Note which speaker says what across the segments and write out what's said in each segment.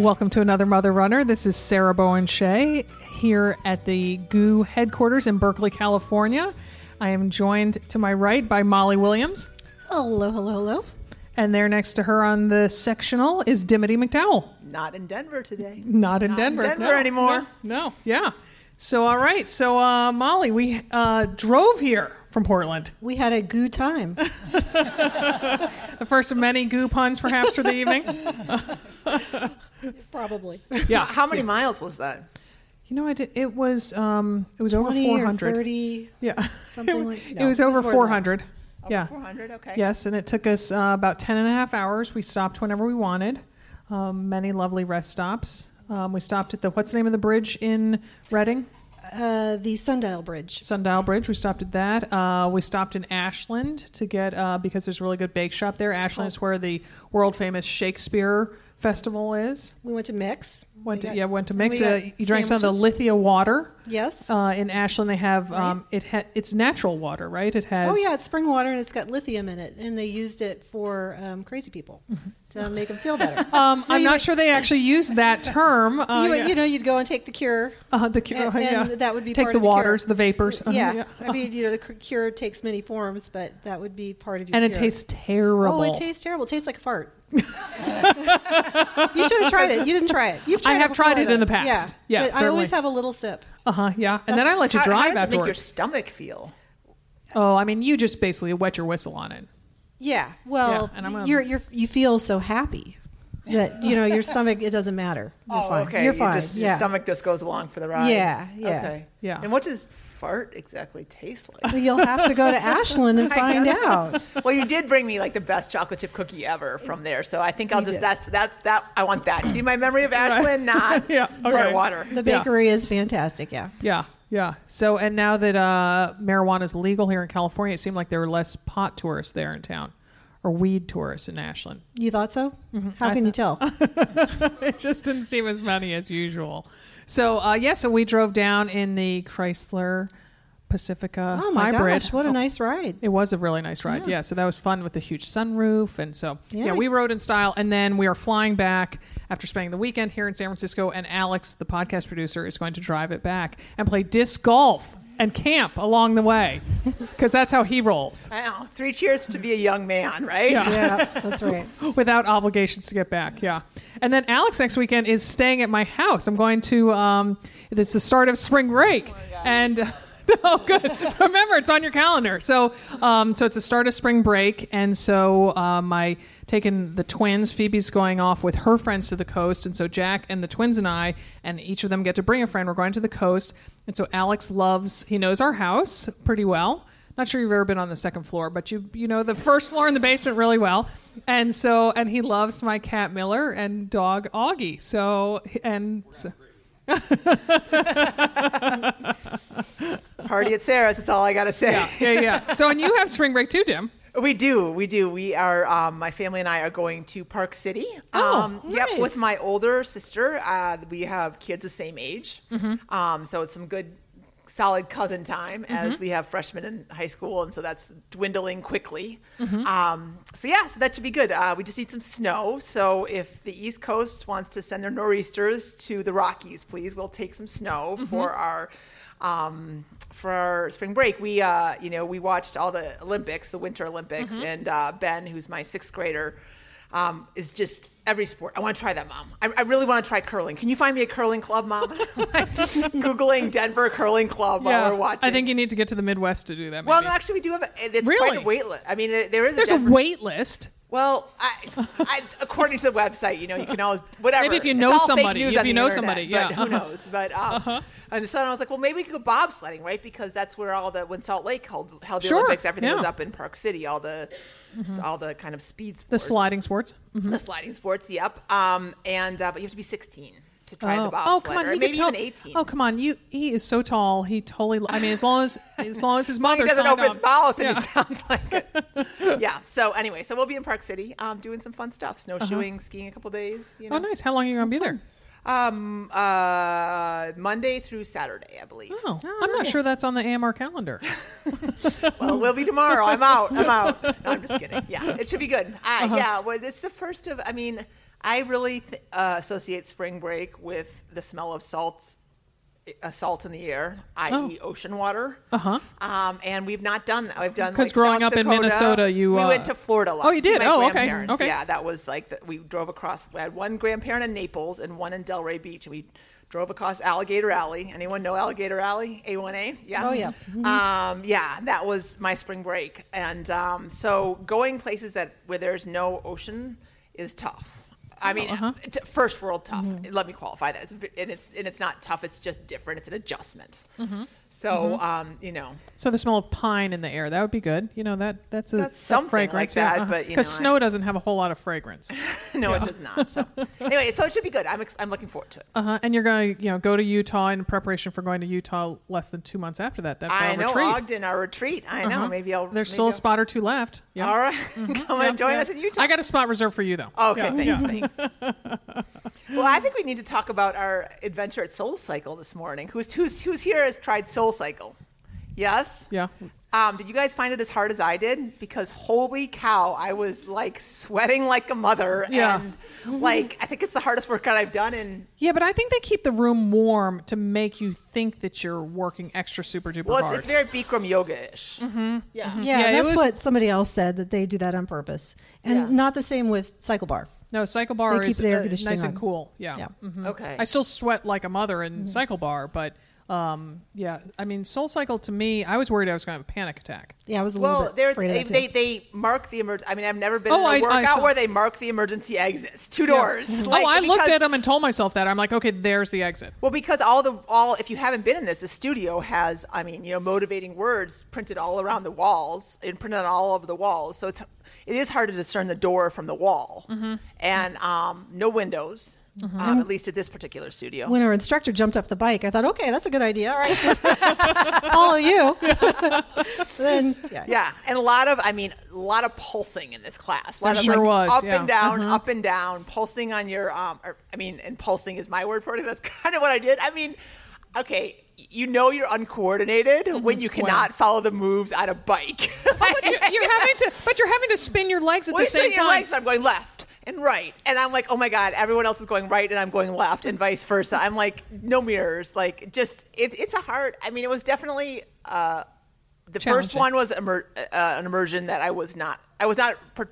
Speaker 1: Welcome to another Mother Runner. This is Sarah Bowen Shea here at the GU headquarters in Berkeley, California. I am joined to my right by Molly Williams,
Speaker 2: Hello, hello, hello.
Speaker 1: and there next to her on the sectional is Dimity McDowell.
Speaker 3: Not in Denver today.
Speaker 1: Not in
Speaker 3: Not in
Speaker 1: Denver.
Speaker 3: Denver
Speaker 1: No,
Speaker 3: anymore.
Speaker 1: No, no, yeah. So, all right. So, uh, Molly, we uh, drove here from Portland.
Speaker 2: We had a good time.
Speaker 1: The first of many goo puns, perhaps, for the evening.
Speaker 2: Probably.
Speaker 1: Yeah.
Speaker 3: How many miles was that?
Speaker 1: You know, I did. It was. Um, it was over
Speaker 2: 20
Speaker 1: four
Speaker 2: or 30.
Speaker 1: Yeah.
Speaker 2: Something
Speaker 1: it,
Speaker 2: like-
Speaker 1: it
Speaker 2: no, it was
Speaker 1: over
Speaker 2: more than that.
Speaker 1: four hundred. Yeah.
Speaker 3: 400. Okay.
Speaker 1: Yes, and it took us uh, about 10 and a half hours. We stopped whenever we wanted. Um, many lovely rest stops. Um, we stopped at the what's the name of the bridge in Redding?
Speaker 2: Uh, the Sundial Bridge.
Speaker 1: Sundial Bridge. We stopped at that. Uh, we stopped in Ashland to get uh, because there's a really good bake shop there. Ashland is where the world famous Shakespeare Festival is.
Speaker 2: We went to Mix.
Speaker 1: Went
Speaker 2: We
Speaker 1: to
Speaker 2: got-
Speaker 1: yeah, went to
Speaker 2: we
Speaker 1: mix.
Speaker 2: got
Speaker 1: Uh, you drank some of the. Lithia water.
Speaker 2: Yes.
Speaker 1: Uh, in Ashland, they have um, it. Ha- it's natural water, right? It has.
Speaker 2: oh, yeah, it's spring water and it's got lithium in it. And they used it for um, crazy people to make them feel better.
Speaker 1: Um,
Speaker 2: No,
Speaker 1: I'm not
Speaker 2: would-
Speaker 1: sure they actually used that term. Uh,
Speaker 2: you, would-
Speaker 1: yeah.
Speaker 2: you know, you'd go and take the cure.
Speaker 1: Uh, the cure,
Speaker 2: and,
Speaker 1: uh, yeah.
Speaker 2: that would be
Speaker 1: take the
Speaker 2: the cure.
Speaker 1: waters, the vapors. Uh,
Speaker 2: Yeah. I mean, you know, the cure takes many forms, but that would be part of your
Speaker 1: and it tastes terrible.
Speaker 2: Oh, it tastes terrible. It tastes like a fart. you should have tried it. You didn't try it. You've
Speaker 1: I
Speaker 2: tried
Speaker 1: have
Speaker 2: it
Speaker 1: tried it in the past.
Speaker 2: Yeah,
Speaker 1: Yeah,
Speaker 2: but I always have a little sip.
Speaker 1: Uh huh. Yeah, and then I let you
Speaker 3: How-
Speaker 1: drive
Speaker 3: how does it make your stomach feel?
Speaker 1: oh, I mean, you just basically wet your whistle on it.
Speaker 2: Yeah. Well,
Speaker 1: Yeah, and I'm gonna-
Speaker 2: you're you're you feel so happy that you know your stomach. It doesn't matter. You're
Speaker 3: oh,
Speaker 2: fine.
Speaker 3: okay.
Speaker 2: You're
Speaker 3: You
Speaker 2: fine.
Speaker 3: just-
Speaker 2: yeah.
Speaker 3: Your stomach just goes along for the ride.
Speaker 2: Yeah, yeah.
Speaker 3: Okay.
Speaker 1: Yeah.
Speaker 3: And what does fart exactly taste like?
Speaker 2: Well, You'll have to go to Ashland and find out.
Speaker 3: well, you did bring me like the best chocolate chip cookie ever from there, so I think I'll
Speaker 2: You
Speaker 3: just
Speaker 2: did.
Speaker 3: that's that's that. I want that to be my memory of Ashland, not
Speaker 1: Yeah, okay.
Speaker 3: water.
Speaker 2: The
Speaker 1: Yeah.
Speaker 2: bakery is fantastic. Yeah.
Speaker 1: Yeah, yeah. So, and now that uh, marijuana is legal here in California, it seemed like there were less pot tourists there in town, or weed tourists in Ashland.
Speaker 2: You thought so? How
Speaker 1: Mm-hmm. I
Speaker 2: can you tell?
Speaker 1: it just didn't seem as many as usual. So, uh, yeah. So we drove down in the Chrysler Pacifica
Speaker 2: oh my
Speaker 1: hybrid.
Speaker 2: gosh! What a nice ride.
Speaker 1: It was a really nice ride. Yeah. So that was fun with the huge sunroof. And so, yeah.
Speaker 2: Yeah.
Speaker 1: we rode in style. And then we are flying back after spending the weekend here in San Francisco. And Alex, the podcast producer, is going to drive it back and play disc golf and camp along the way because that's how he rolls
Speaker 3: I know. Three cheers to be a young man, right?
Speaker 1: Yeah.
Speaker 2: Yeah, that's right.
Speaker 1: without obligations to get back. Yeah. And then Alex next weekend is staying at my house. I'm going to, um, it's the start of spring break. and. Oh, good. Remember, it's on your calendar. So, um, so it's the start of spring break, and so um, I taken the twins. Phoebe's going off with her friends to the coast, and so Jack and the twins and I, and each of them get to bring a friend. We're going to the coast, and so Alex loves. He knows our house pretty well. Not sure you've ever been on the second floor, but you you know the first floor and the basement really well. And so and he loves my cat Miller and dog Augie. So and so,
Speaker 3: Party at Sarah's. That's all I got to say.
Speaker 1: yeah yeah. So and you have spring break too, Dim.
Speaker 3: We do, we do. We are. Um, my family and I are going to Park City.
Speaker 1: Oh,
Speaker 3: um, Yep, with my older sister. Uh, we have kids the same age,
Speaker 1: Mm-hmm.
Speaker 3: um, so it's some good, solid cousin time as
Speaker 1: Mm-hmm.
Speaker 3: we have freshmen in high school, and so that's dwindling quickly.
Speaker 1: Mm-hmm.
Speaker 3: Um, so yeah, so that should be good. Uh, we just need some snow. So if the East Coast wants to send their nor'easters to the Rockies, please, we'll take some snow
Speaker 1: Mm-hmm.
Speaker 3: for our um, for our spring break, we uh, you know we watched all the Olympics, the Winter Olympics,
Speaker 1: Mm-hmm.
Speaker 3: and uh, Ben, who's my sixth grader, um, is just every sport. I want to try that, mom. I, I really want to try curling. Can you find me a curling club, mom? Googling Denver curling club while we're watching.
Speaker 1: I think you need to get to the Midwest to do that.
Speaker 3: Well, no, actually, we do have. A, it's
Speaker 1: Really?
Speaker 3: quite a wait list. I mean, there- is.
Speaker 1: there's
Speaker 3: a
Speaker 1: a wait list.
Speaker 3: Well, I, I, according to the website, you know, you can always whatever.
Speaker 1: Maybe if you know somebody, if you know
Speaker 3: internet,
Speaker 1: somebody, yeah. Uh-huh.
Speaker 3: who knows? But um, and so I was like, well, maybe we could go bobsledding, right? Because that's where all the when Salt Lake held held the
Speaker 1: Sure,
Speaker 3: Olympics, everything was
Speaker 1: yeah. Mm-hmm.
Speaker 3: up in Park City, all the all the kind of speed sports,
Speaker 1: The sliding sports.
Speaker 3: the sliding sports. Yep. Um, and uh, but you have to be 16 to try
Speaker 1: oh.
Speaker 3: the bobsled,
Speaker 1: oh, come on,
Speaker 3: or
Speaker 1: you
Speaker 3: maybe
Speaker 1: tell.
Speaker 3: even 18.
Speaker 1: Oh, come on, you. He is so tall. He totally. I mean, as long as as long as his
Speaker 3: He
Speaker 1: mother
Speaker 3: doesn't open his mouth and
Speaker 1: Yeah.
Speaker 3: he sounds like it. yeah. So anyway, so we'll be in Park City, um, doing some fun stuff, snowshoeing, skiing a couple days. You know.
Speaker 1: Uh-huh. Oh, nice. How long are you going to be there?
Speaker 3: Um, uh, Monday through Saturday, I believe.
Speaker 1: Oh, I'm not sure that's on the AMR calendar.
Speaker 3: Well, it will be tomorrow. I'm out. I'm out. No, I'm just kidding. Yeah, it should be good. Uh,
Speaker 1: Uh-huh.
Speaker 3: Yeah, well, it's the first of. I mean, I really th- uh, associate spring break with the smell of salt, uh, salt in the air, i.e., ocean water.
Speaker 1: Oh. Uh-huh.
Speaker 3: Um, and we've not done that. We've done
Speaker 1: 'Cause
Speaker 3: like,
Speaker 1: growing
Speaker 3: South
Speaker 1: up in Minnesota, you,
Speaker 3: we
Speaker 1: uh,
Speaker 3: went to Florida. a lot
Speaker 1: Oh, you did?
Speaker 3: my
Speaker 1: Oh, okay. Okay.
Speaker 3: Yeah, that was like the, we drove across. We had one grandparent in Naples and one in Delray Beach, and we drove across Alligator Alley. Anyone know Alligator Alley? A1A? Yeah.
Speaker 2: Oh, yeah.
Speaker 3: Um, yeah, that was my spring break, and um, so going places that where there's no ocean is tough. I mean,
Speaker 1: uh-huh.
Speaker 3: t- first world tough.
Speaker 1: Mm-hmm.
Speaker 3: Let me qualify that. It's, and it's and it's not tough. It's just different. It's an adjustment.
Speaker 1: Mm-hmm.
Speaker 3: So, um, you know,
Speaker 1: So the smell of pine in the air, that would be good. You know, that that's a
Speaker 3: That's
Speaker 1: a
Speaker 3: something
Speaker 1: fragrance.
Speaker 3: like that, but, you
Speaker 1: Because
Speaker 3: know, I-
Speaker 1: snow doesn't have a whole lot of fragrance.
Speaker 3: no, it does not. So, anyway, so it should be good. I'm ex- I'm looking forward to it.
Speaker 1: Uh-huh. And you're going to, you know, go to Utah in preparation for going to Utah less than two months after that. That
Speaker 3: I know
Speaker 1: retreat.
Speaker 3: Ogden, our retreat. I know.
Speaker 1: Uh-huh.
Speaker 3: Maybe I'll.
Speaker 1: There's
Speaker 3: maybe
Speaker 1: still a spot or two left. Yeah.
Speaker 3: All right. Come and join
Speaker 1: Yeah.
Speaker 3: us in Utah.
Speaker 1: I got a spot reserved for you, though.
Speaker 3: Okay,
Speaker 1: Yeah,
Speaker 3: thanks.
Speaker 1: yeah.
Speaker 3: thanks. well, I think we need to talk about our adventure at Soul Cycle this morning. Who's who's who's here has tried Soul Cycle? Yes.
Speaker 1: Yeah.
Speaker 3: Um, did you guys find it as hard as I did? Because holy cow, I was like sweating like a mother.
Speaker 1: Yeah.
Speaker 3: And like I think it's the hardest workout I've done in
Speaker 1: Yeah, but I think they keep the room warm to make you think that you're working extra super duper hard.
Speaker 3: well, it's,
Speaker 1: hard.
Speaker 3: it's very Bikram yoga-ish. Mm-hmm. Yeah.
Speaker 2: Yeah,
Speaker 1: Yeah,
Speaker 2: that's
Speaker 1: was-
Speaker 2: what somebody else said that they do that on purpose, and
Speaker 3: Yeah.
Speaker 2: not the same with Cycle Bar.
Speaker 1: No, cycle bar
Speaker 2: They keep
Speaker 1: is
Speaker 2: the air
Speaker 1: uh,
Speaker 2: conditioning
Speaker 1: nice and
Speaker 2: on.
Speaker 1: cool. Yeah.
Speaker 2: Yeah.
Speaker 1: Mhm.
Speaker 3: Okay.
Speaker 1: I still sweat like a mother in cycle bar, but um, yeah, I mean, Soul Cycle to me, I was worried I was going to have a panic attack.
Speaker 2: Yeah, I was a little
Speaker 3: Well,
Speaker 2: bit
Speaker 3: there's,
Speaker 2: afraid of
Speaker 3: they,
Speaker 2: too.
Speaker 3: they they mark the emergency. I mean, I've never been
Speaker 1: Oh,
Speaker 3: in a
Speaker 1: I- I
Speaker 3: workout
Speaker 1: saw-
Speaker 3: where they mark the emergency exits, two doors.
Speaker 1: oh,
Speaker 3: Like,
Speaker 1: I looked at them and told myself that. I'm like, okay, there's the exit.
Speaker 3: Well, because all the all, if you haven't been in this, the studio has, I mean, you know, motivating words printed all around the walls and printed on all over the walls. So it's it is hard to discern the door from the wall,
Speaker 1: Mm-hmm.
Speaker 3: and um, no windows, um, at least at this particular studio.
Speaker 2: when our instructor jumped off the bike, I thought, okay, that's a good idea. All right, follow you. then yeah,
Speaker 3: yeah, and a lot of, I mean, a lot of pulsing in this class. A lot
Speaker 1: There
Speaker 3: of
Speaker 1: sure
Speaker 3: like,
Speaker 1: was,
Speaker 3: up
Speaker 1: yeah.
Speaker 3: and down,
Speaker 1: Mhm.
Speaker 3: up and down, pulsing on your, um, or, I mean, and pulsing is my word for it. That's kind of what I did. I mean, okay, you know you're uncoordinated when you
Speaker 1: Mm-hmm. Well.
Speaker 3: cannot follow the moves on a bike.
Speaker 1: But you're, you're having to, but you're having to spin your legs at
Speaker 3: Well,
Speaker 1: the
Speaker 3: you're
Speaker 1: same
Speaker 3: your
Speaker 1: time.
Speaker 3: legs, I'm going left and right, and I'm like, oh my god, everyone else is going right, and I'm going left, and vice versa. I'm like, no mirrors, like just it, it's a hard. I mean, it was definitely uh, the first one was immer- uh, an immersion that I was not. I was not. Per-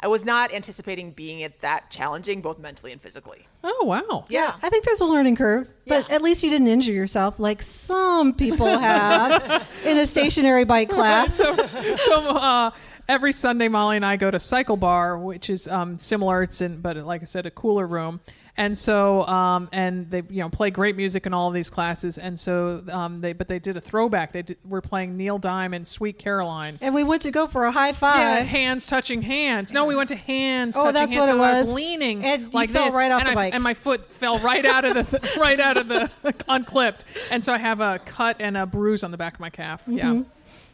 Speaker 3: I was not anticipating being it that challenging, both mentally and physically.
Speaker 1: Oh wow.
Speaker 3: Yeah.
Speaker 2: I think there's a learning curve, but
Speaker 3: Yeah.
Speaker 2: at least you didn't injure yourself like some people have in a stationary bike class.
Speaker 1: so, so uh, every Sunday, Molly and I go to Cycle Bar, which is um, similar. It's in, but like I said, a cooler room. And so, um, and they you know play great music in all of these classes. And so, um, they but they did a throwback. They did, were playing Neil Diamond, Sweet Caroline.
Speaker 2: And we went to go for a high five.
Speaker 1: Yeah, hands touching hands. No, we went to hands
Speaker 2: Oh,
Speaker 1: touching
Speaker 2: that's
Speaker 1: hands.
Speaker 2: what
Speaker 1: so
Speaker 2: it
Speaker 1: I
Speaker 2: was.
Speaker 1: was leaning
Speaker 2: And
Speaker 1: like
Speaker 2: fell
Speaker 1: this,
Speaker 2: right off
Speaker 1: and
Speaker 2: the
Speaker 1: I-
Speaker 2: bike.
Speaker 1: and my foot fell right out of the right out of the unclipped, and so I have a cut and a bruise on the back of my calf. Yeah,
Speaker 2: Mm-hmm.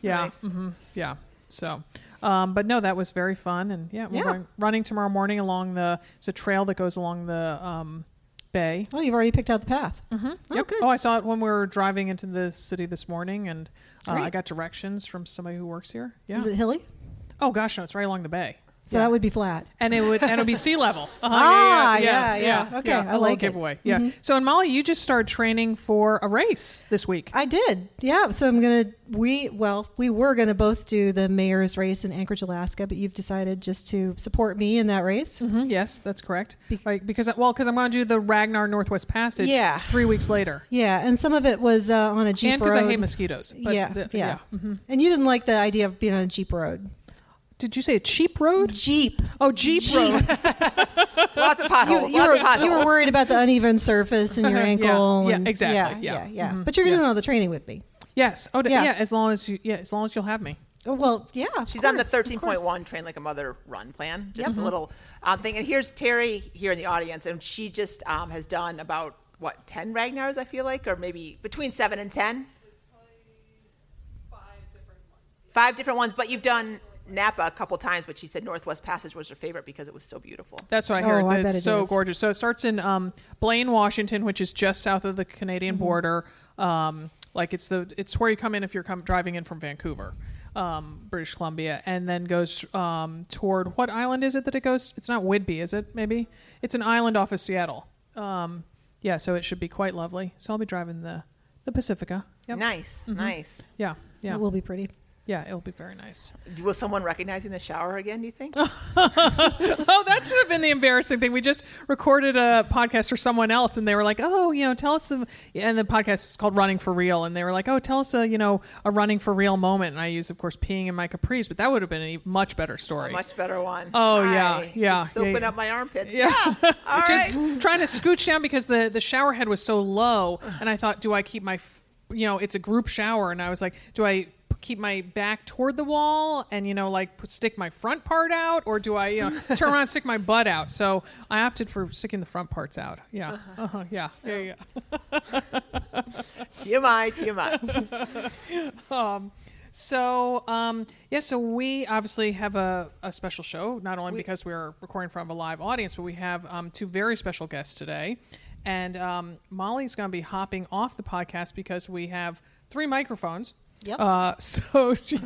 Speaker 1: yeah,
Speaker 3: Nice.
Speaker 1: hmm yeah. So, um, but no, that was very fun, and yeah, we're
Speaker 2: Yeah.
Speaker 1: going, running tomorrow morning along the it's a trail that goes along the um, bay.
Speaker 2: Oh, you've already picked out the path. Mm-hmm. Oh,
Speaker 1: Yep.
Speaker 2: good.
Speaker 1: Oh, I saw it when we were driving into the city this morning, and uh, I got directions from somebody who works here. Yeah.
Speaker 2: Is it hilly?
Speaker 1: oh gosh, no, it's right along the bay.
Speaker 2: So that would be flat.
Speaker 1: and it would and it'll be sea level. Uh-huh,
Speaker 2: Ah, yeah, yeah. Okay,
Speaker 1: yeah,
Speaker 2: I
Speaker 1: a little
Speaker 2: like it. Mm-hmm.
Speaker 1: giveaway. Yeah. So, and Molly, you just started training for a race this week.
Speaker 2: I did. Yeah. So I'm going to, we, well, we were going to both do the mayor's race in Anchorage, Alaska, but you've decided just to support me in that race.
Speaker 1: Mhm, Yes, that's correct. Like, because well, because I'm going to do the Ragnar Northwest Passage.
Speaker 2: Yeah.
Speaker 1: Three weeks later,
Speaker 2: Yeah. And some of it was uh, on a Jeep road.
Speaker 1: and because. I hate mosquitoes. But
Speaker 2: yeah.
Speaker 1: the-
Speaker 2: yeah.
Speaker 1: Mhm.
Speaker 2: And you didn't like the idea of being on a Jeep road.
Speaker 1: Did you say a cheap road?
Speaker 2: Jeep.
Speaker 1: Oh, Jeep,
Speaker 2: Jeep.
Speaker 1: road.
Speaker 3: Lots of potholes.
Speaker 2: You, you,
Speaker 3: lots
Speaker 2: were,
Speaker 3: of potholes.
Speaker 2: you were worried about the uneven surface in your ankle.
Speaker 1: yeah,
Speaker 2: and-
Speaker 1: exactly,
Speaker 2: Yeah,
Speaker 1: yeah.
Speaker 2: yeah,
Speaker 1: Mhm,
Speaker 2: But you're
Speaker 1: yeah.
Speaker 2: doing all the training with me.
Speaker 1: yes. Oh,
Speaker 2: Yeah.
Speaker 1: yeah. As long as you, yeah, as long as you'll have me.
Speaker 2: Oh, well, yeah. of
Speaker 3: She's on the
Speaker 2: course, of course.
Speaker 3: 13.1 Train Like a Mother run plan. Just a little um, thing. And here's Terry here in the audience, and she just um, has done about, what, 10 Ragnars, I feel like, or maybe between 7 and 10? Five different ones, but you've done Napa a couple times, but she said Northwest Passage was her favorite because it was so beautiful.
Speaker 1: That's what I heard.
Speaker 2: Oh,
Speaker 1: heard.
Speaker 2: I
Speaker 1: it's
Speaker 2: bet it
Speaker 1: so
Speaker 2: is.
Speaker 1: gorgeous. So it starts in um, Blaine, Washington, which is just south of the Canadian
Speaker 2: Mm-hmm.
Speaker 1: border. Um, like it's the it's where you come in if you're come driving in from Vancouver. um, British Columbia, and then goes um, toward what island is it that it goes? It's not Whidbey, is it? Maybe it's an island off of Seattle. Um, yeah, so it should be quite lovely. So I'll be driving the the Pacifica. Yep.
Speaker 3: Nice, nice.
Speaker 1: Yeah, yeah,
Speaker 2: It will be pretty.
Speaker 1: Yeah. It'll be very nice.
Speaker 3: Will someone recognize you in the shower again? Do you think?
Speaker 1: Oh, that should have been the embarrassing thing. We just recorded a podcast for someone else, and they were like, "Oh, you know, tell us." Some, and the podcast is called "Running for Real," and they were like, "Oh, tell us a you know a running for real moment." And I used, of course, peeing in my capris, but that would have been a much better story.
Speaker 3: Much better one.
Speaker 1: Oh, yeah,
Speaker 3: Hi.
Speaker 1: yeah,
Speaker 3: Just soaping
Speaker 1: yeah, yeah.
Speaker 3: up my armpits.
Speaker 1: Yeah.
Speaker 3: All
Speaker 1: just
Speaker 3: right.
Speaker 1: trying to scooch down because the the shower head was so low, and I thought, do I keep my, f- you know, it's a group shower, and I was like, do I keep my back toward the wall and you know like stick my front part out or do i you know turn around and stick my butt out? So i opted for sticking the front parts out. Yeah. Uh-huh, yeah. Yeah yeah.
Speaker 3: TMI, TMI.
Speaker 1: So, um, yeah, so we obviously have a, a special show, not only because we're recording from a live audience, but we have um, two very special guests today. And um, Molly's going to be hopping off the podcast because we have three microphones.
Speaker 2: Yep.
Speaker 1: Uh, so, she,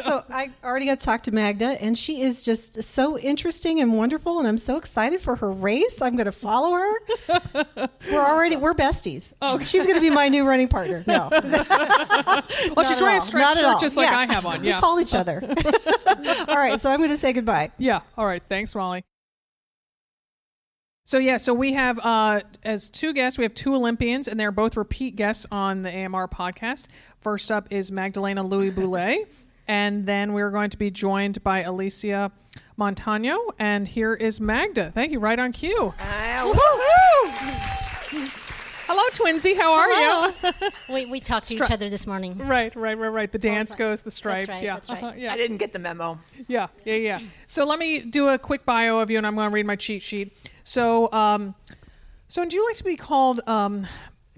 Speaker 2: So I already got to talk to Magda, and she is just so interesting and wonderful, and I'm so excited for her race. I'm going to follow her. we're already we're besties.
Speaker 1: Oh.
Speaker 2: She's going to be my new running partner. No,
Speaker 1: well, she's wearing a striped shirt just like
Speaker 2: Yeah.
Speaker 1: I have on. Yeah, we
Speaker 2: call each other. all right, so I'm going to say goodbye.
Speaker 1: Yeah. All right. Thanks, Molly. So yeah, so we have uh, as two guests, we have two Olympians, and they're both repeat guests on the AMR podcast. First up is Magdalena Lewy-Boulet, and then we're going to be joined by Alysia Montaño. And here is Magda. Thank you. Right on cue.
Speaker 3: Ah,
Speaker 1: Hello, Twinsy. How are you?
Speaker 4: we we talked to
Speaker 1: Stri-
Speaker 4: each other this morning.
Speaker 1: Right, right, right, right. The dance
Speaker 4: right.
Speaker 1: goes, the stripes.
Speaker 4: right,
Speaker 1: yeah,
Speaker 4: that's right.
Speaker 1: uh-huh, yeah.
Speaker 3: I didn't get the memo.
Speaker 1: Yeah, yeah, yeah. So let me do a quick bio of you, and I'm going to read my cheat sheet. So, um, so do you like to be called? Um,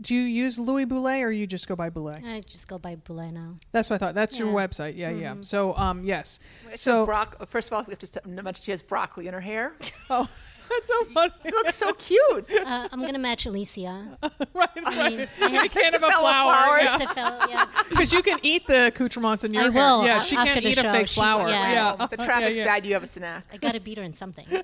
Speaker 1: do you use Lewy-Boulet, or you just go by Boulet?
Speaker 4: I just go by Boulet now.
Speaker 1: That's what I thought. That's your
Speaker 4: Yeah.
Speaker 1: website. Yeah, yeah. So, um, yes.
Speaker 3: So,
Speaker 1: So,
Speaker 3: broc- first of all, we have to st- mention she has broccoli in her hair.
Speaker 1: oh, that's so funny.
Speaker 3: It looks so cute.
Speaker 4: Uh, I'm gonna match Alysia.
Speaker 1: right,
Speaker 4: I
Speaker 1: right.
Speaker 4: I
Speaker 1: You
Speaker 4: have,
Speaker 1: can't have a flower.
Speaker 3: flower.
Speaker 1: yeah.
Speaker 4: it's yeah.
Speaker 1: Because you can eat the accoutrements in your
Speaker 4: I
Speaker 1: hair.
Speaker 4: will,
Speaker 1: Yeah,
Speaker 4: a-
Speaker 1: she can't
Speaker 4: the
Speaker 1: eat a fake
Speaker 4: She-
Speaker 1: flower.
Speaker 4: yeah.
Speaker 1: yeah.
Speaker 3: If the traffic's
Speaker 1: yeah, yeah.
Speaker 3: bad, you have a snack.
Speaker 4: I gotta beat her in something.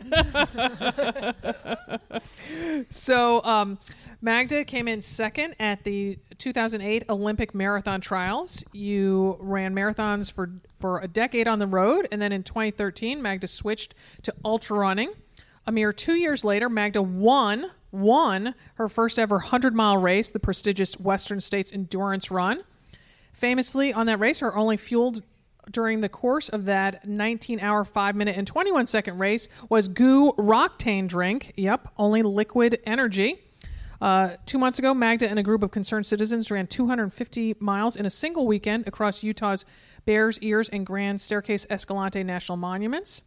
Speaker 1: So, um, Magda came in second at the 2008 Olympic marathon trials. You ran marathons for for a decade on the road, and then in 2013, Magda switched to ultra running. A mere two years later, Magda won won her first ever 100 mile race, the prestigious Western States Endurance Run. Famously, on that race, her only fueled during the course of that 19 hour, 5 minute, and 21 second race was GU Roctane drink. Yep, only liquid energy. Uh, two months ago, Magda and a group of concerned citizens ran 250 miles in a single weekend across Utah's Bears Ears and Grand Staircase Escalante National Monuments.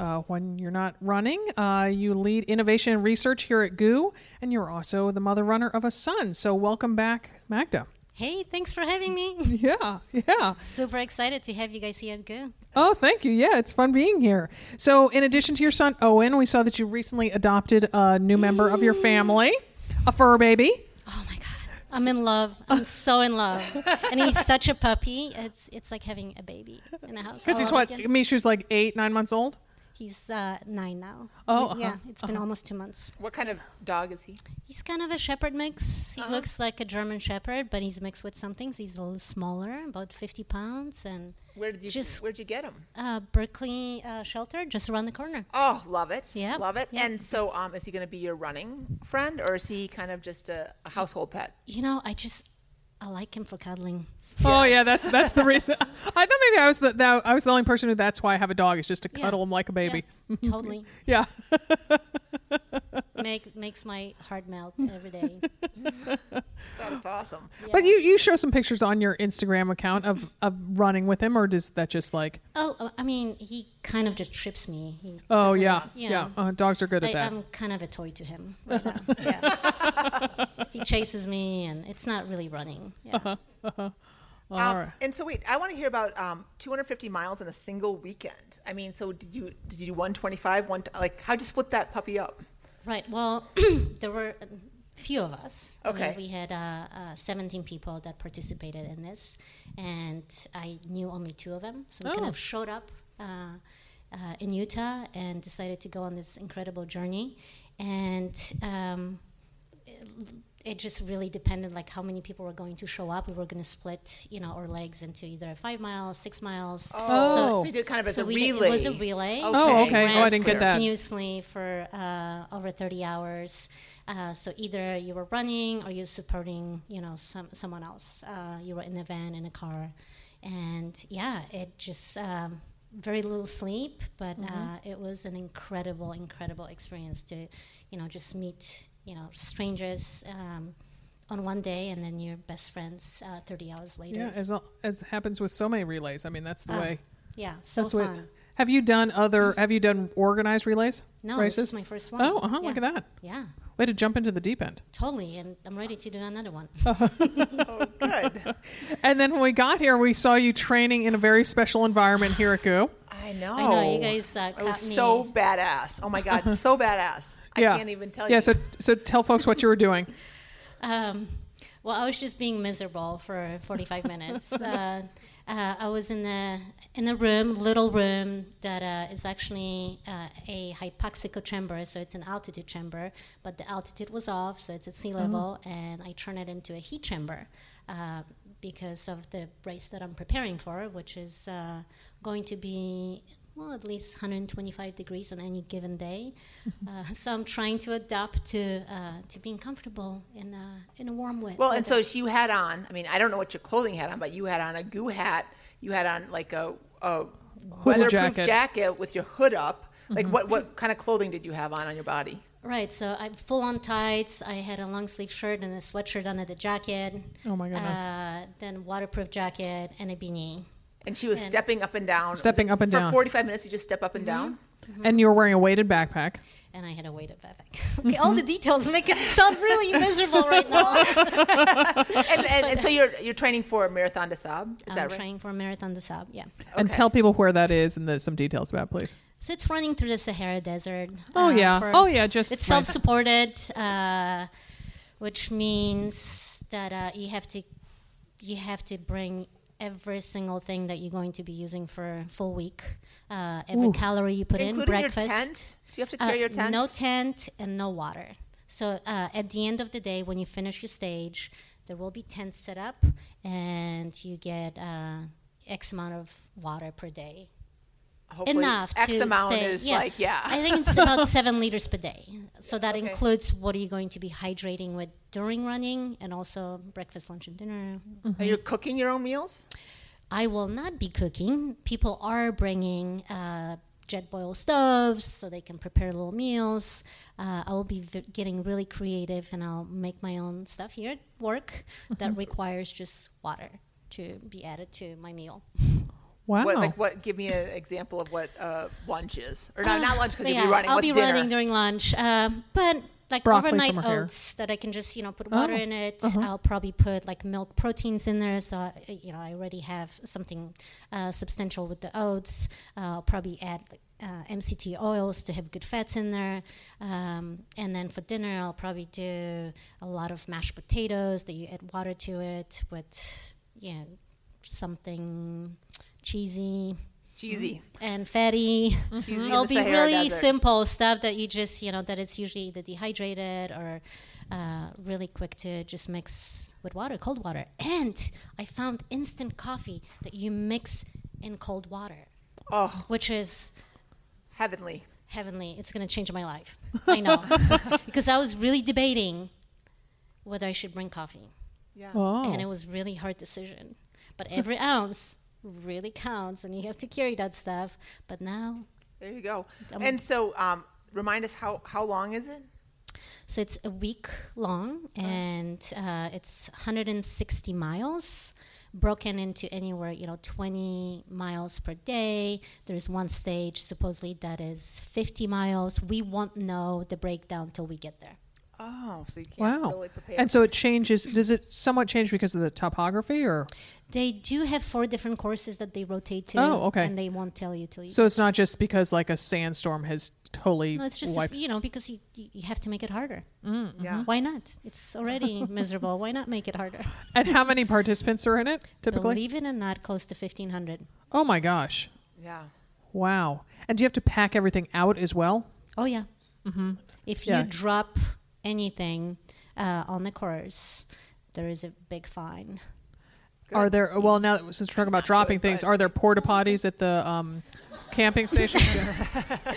Speaker 1: Uh, when you're not running, uh, you lead innovation and research here at GU, and you're also the mother runner of a son. So, welcome back, Magda.
Speaker 4: hey, thanks for having me.
Speaker 1: Yeah, yeah.
Speaker 4: Super excited to have you guys here at GU.
Speaker 1: Oh, thank you. Yeah, it's fun being here. So, in addition to your son Owen, we saw that you recently adopted a new member of your family, a fur baby.
Speaker 4: Oh my god. I'm in love. I'm so in love. And he's such a puppy. It's it's like having a baby in the house.
Speaker 1: Because he's what? Mishu's like eight, nine months old.
Speaker 4: He's uh, nine now.
Speaker 1: Oh, uh-huh,
Speaker 4: yeah. It's been almost two months.
Speaker 3: What kind of dog is he?
Speaker 4: He's kind of a shepherd mix.
Speaker 1: Uh-huh.
Speaker 4: He looks like a German shepherd, but he's mixed with some things. He's a little smaller, about 50 pounds, and
Speaker 3: Where did you
Speaker 4: Just-
Speaker 3: Where'd you get him?
Speaker 4: uh, Berkeley uh, shelter just around the corner.
Speaker 3: Oh, love it.
Speaker 4: Yeah,
Speaker 3: love it.
Speaker 4: yeah.
Speaker 3: And so, um, is he going to be your running friend, or is he kind of just a, a household pet?
Speaker 4: You know, I just I like him for cuddling.
Speaker 1: Oh yeah, that's that's the reason. I thought maybe I was the that, I was the only person who that's why I have a dog. Is just to
Speaker 4: Yeah.
Speaker 1: cuddle him like a baby.
Speaker 4: Yeah, totally
Speaker 1: Yeah.
Speaker 4: Make, makes my heart melt every day.
Speaker 3: That's awesome.
Speaker 1: But you you show some pictures on your Instagram account of of running with him, or does that just like?
Speaker 4: Oh, uh, I mean, he kind of just trips me. He
Speaker 1: Oh yeah,
Speaker 4: you
Speaker 1: yeah. Uh, dogs are good at that.
Speaker 4: I'm kind of a toy to him. Right now. Yeah. he chases me, and it's not really running. Yeah.
Speaker 1: All
Speaker 3: Um,
Speaker 1: right.
Speaker 3: And so, wait, I want to hear about um, 250 miles in a single weekend. I mean, so did you did you do 125? One like how'd you split that puppy up?
Speaker 4: Right. Well, there were few of us.
Speaker 3: Okay.
Speaker 4: we had uh, uh, 17 people that participated in this, and I knew only two of them. So we kind
Speaker 1: Oh.
Speaker 4: of showed up uh, uh, in Utah and decided to go on this incredible journey. And um, it, it just really depended, like how many people were going to show up. We were going to split, you know, our legs into either five miles, six miles.
Speaker 1: Oh.
Speaker 3: So you did kind of as
Speaker 4: So
Speaker 3: a
Speaker 4: we did-
Speaker 3: relay.
Speaker 4: it was a relay.
Speaker 3: Okay.
Speaker 1: Oh, okay.
Speaker 4: Ran
Speaker 1: Oh, I didn't get that.
Speaker 4: Continuously for uh, over 30 hours. Uh, so either you were running or you were supporting, you know, some someone else. Uh, you were in a van, in a car, and yeah, it just um, very little sleep, but
Speaker 1: Mm-hmm.
Speaker 4: uh, it was an incredible, incredible experience to, you know, just meet, you know, strangers. Um, on one day, and then your best friends uh, 30 hours later.
Speaker 1: Yeah, as as happens with so many relays. I mean, that's the
Speaker 4: Ah,
Speaker 1: way.
Speaker 4: yeah, so
Speaker 1: That's what.
Speaker 4: fun.
Speaker 1: Have you done other? Have you done organized relays?
Speaker 4: No, this is my first one.
Speaker 1: Oh, uh-huh,
Speaker 4: yeah.
Speaker 1: look at that.
Speaker 4: Yeah,
Speaker 1: Way to jump into the deep end.
Speaker 4: totally. And I'm ready to do another one.
Speaker 3: Oh, good.
Speaker 1: And then when we got here, we saw you training in a very special environment here at GU.
Speaker 3: I know.
Speaker 4: I know, you guys, uh,
Speaker 3: It was
Speaker 4: caught me-
Speaker 3: so badass. Oh my god, so badass.
Speaker 1: Yeah.
Speaker 3: I can't even tell
Speaker 1: Yeah,
Speaker 3: you.
Speaker 1: so so tell folks what you were doing.
Speaker 4: Um, well, I was just being miserable for 45 minutes. uh, uh, I was in the in a room, little room that uh, is actually uh, a hypoxico chamber, so it's an altitude chamber, but the altitude was off, so it's at sea level, and I turn it into a heat chamber uh, because of the race that I'm preparing for, which is uh, going to be well, at least 125 degrees on any given day. Uh, so I'm trying to adapt to uh, to being comfortable in a, in a warm wet.
Speaker 3: Well, and so you had on. I mean, I don't know what your clothing had on, but you had on a GU hat. You had on like a, a weatherproof
Speaker 1: jacket.
Speaker 3: jacket. with your hood up. Like what what kind of clothing did you have on on your body?
Speaker 4: right, so I'm full on tights. I had a long sleeve shirt and a sweatshirt under the jacket.
Speaker 1: Oh, my goodness.
Speaker 4: Uh, then waterproof jacket and a beanie.
Speaker 3: And she was
Speaker 4: And-
Speaker 3: stepping up and down.
Speaker 1: Stepping up and down.
Speaker 3: for 45 minutes, you just step up and down.
Speaker 1: And you were wearing a weighted backpack.
Speaker 4: And I had a weighted backpack. okay, all the details make it sound really miserable right now.
Speaker 3: And, and, and so you're you're training for Marathon des Sables. Is
Speaker 4: I'm
Speaker 3: that right?
Speaker 4: trying for Marathon des Sables, yeah.
Speaker 3: Okay.
Speaker 1: And tell people where that is and the, some details about, it, please.
Speaker 4: So it's running through the Sahara Desert.
Speaker 1: Oh
Speaker 4: uh,
Speaker 1: yeah.
Speaker 4: for-
Speaker 1: Oh yeah. Just
Speaker 4: It's
Speaker 1: my-
Speaker 4: self-supported, uh, which means that uh, you have to you have to bring every single thing that you're going to be using for a full week. Uh, every
Speaker 1: Ooh.
Speaker 4: calorie you put in,
Speaker 3: Including your
Speaker 4: breakfast.
Speaker 3: tent. Do you have to
Speaker 4: Uh,
Speaker 3: carry your tent?
Speaker 4: No tent and no water. So uh, at the end of the day, when you finish your stage, there will be tents set up, and you get uh, X amount of water per day.
Speaker 3: Hopefully
Speaker 4: Enough
Speaker 3: X
Speaker 4: to
Speaker 3: amount
Speaker 4: stay.
Speaker 3: is
Speaker 4: yeah.
Speaker 3: like yeah.
Speaker 4: I think it's about seven liters per day. So that
Speaker 3: Okay.
Speaker 4: includes what are you going to be hydrating with during running, and also breakfast, lunch, and dinner.
Speaker 3: Are you cooking your own meals?
Speaker 4: I will not be cooking. People are bringing uh, Jetboil stoves so they can prepare little meals. Uh, I will be v- getting really creative and I'll make my own stuff here at work that requires just water to be added to my meal.
Speaker 1: wow.
Speaker 3: What like what? Give me an example of what uh, lunch is, or not not lunch because you'll be running.
Speaker 4: I'll
Speaker 3: What's
Speaker 4: be
Speaker 3: dinner?
Speaker 4: running during lunch. Um, but like
Speaker 1: Broccoli
Speaker 4: overnight oats that I can just you know put water
Speaker 1: Oh,
Speaker 4: in it.
Speaker 1: uh-huh.
Speaker 4: I'll probably put like milk proteins in there, so I, you know I already have something uh, substantial with the oats. Uh, I'll probably add like, uh, MCT oils to have good fats in there, um, and then for dinner I'll probably do a lot of mashed potatoes that you add water to it with yeah something cheesy
Speaker 3: Cheesy.
Speaker 4: and fatty.
Speaker 3: Cheesy in
Speaker 4: It'll be
Speaker 3: Sahara
Speaker 4: really
Speaker 3: Desert.
Speaker 4: simple stuff that you just, you know, that it's usually either dehydrated or uh, really quick to just mix with water, cold water. And I found instant coffee that you mix in cold water,
Speaker 3: Oh,
Speaker 4: which is
Speaker 3: heavenly.
Speaker 4: heavenly. It's going to change my life. I know. because I was really debating whether I should bring coffee.
Speaker 3: Yeah.
Speaker 1: Oh.
Speaker 4: And it was really hard decision. But every ounce really counts and you have to carry that stuff. But now
Speaker 3: There you go.
Speaker 4: Um,
Speaker 3: and so, um, remind us how how long is it?
Speaker 4: So it's a week long, and uh, it's 160 miles, broken into anywhere, you know, 20 miles per day. There's one stage supposedly that is 50 miles. We won't know the breakdown till we get there.
Speaker 3: Oh, so you can't
Speaker 1: Wow.
Speaker 3: really prepare.
Speaker 1: And so it changes. Does it somewhat change because of the topography, or
Speaker 4: They do have four different courses that they rotate to.
Speaker 1: Oh, okay.
Speaker 4: And they won't tell you till you.
Speaker 1: so it's not just because like a sandstorm has totally
Speaker 4: no, it's just
Speaker 1: wiped.
Speaker 4: you know because you you you have to make it harder.
Speaker 3: yeah.
Speaker 4: Why not? It's already miserable. Why not make it harder?
Speaker 1: And how many participants are in it typically?
Speaker 4: Believe it or not, close to fifteen hundred.
Speaker 1: oh my gosh!
Speaker 3: Yeah.
Speaker 1: Wow. And do you have to pack everything out as well?
Speaker 4: Oh yeah. Mm-hmm. If you drop anything uh, on the course, there is a big fine.
Speaker 1: Are there? Well, now since we're talking about dropping
Speaker 3: good,
Speaker 1: things,
Speaker 3: but-
Speaker 1: are there porta potties at the um, camping station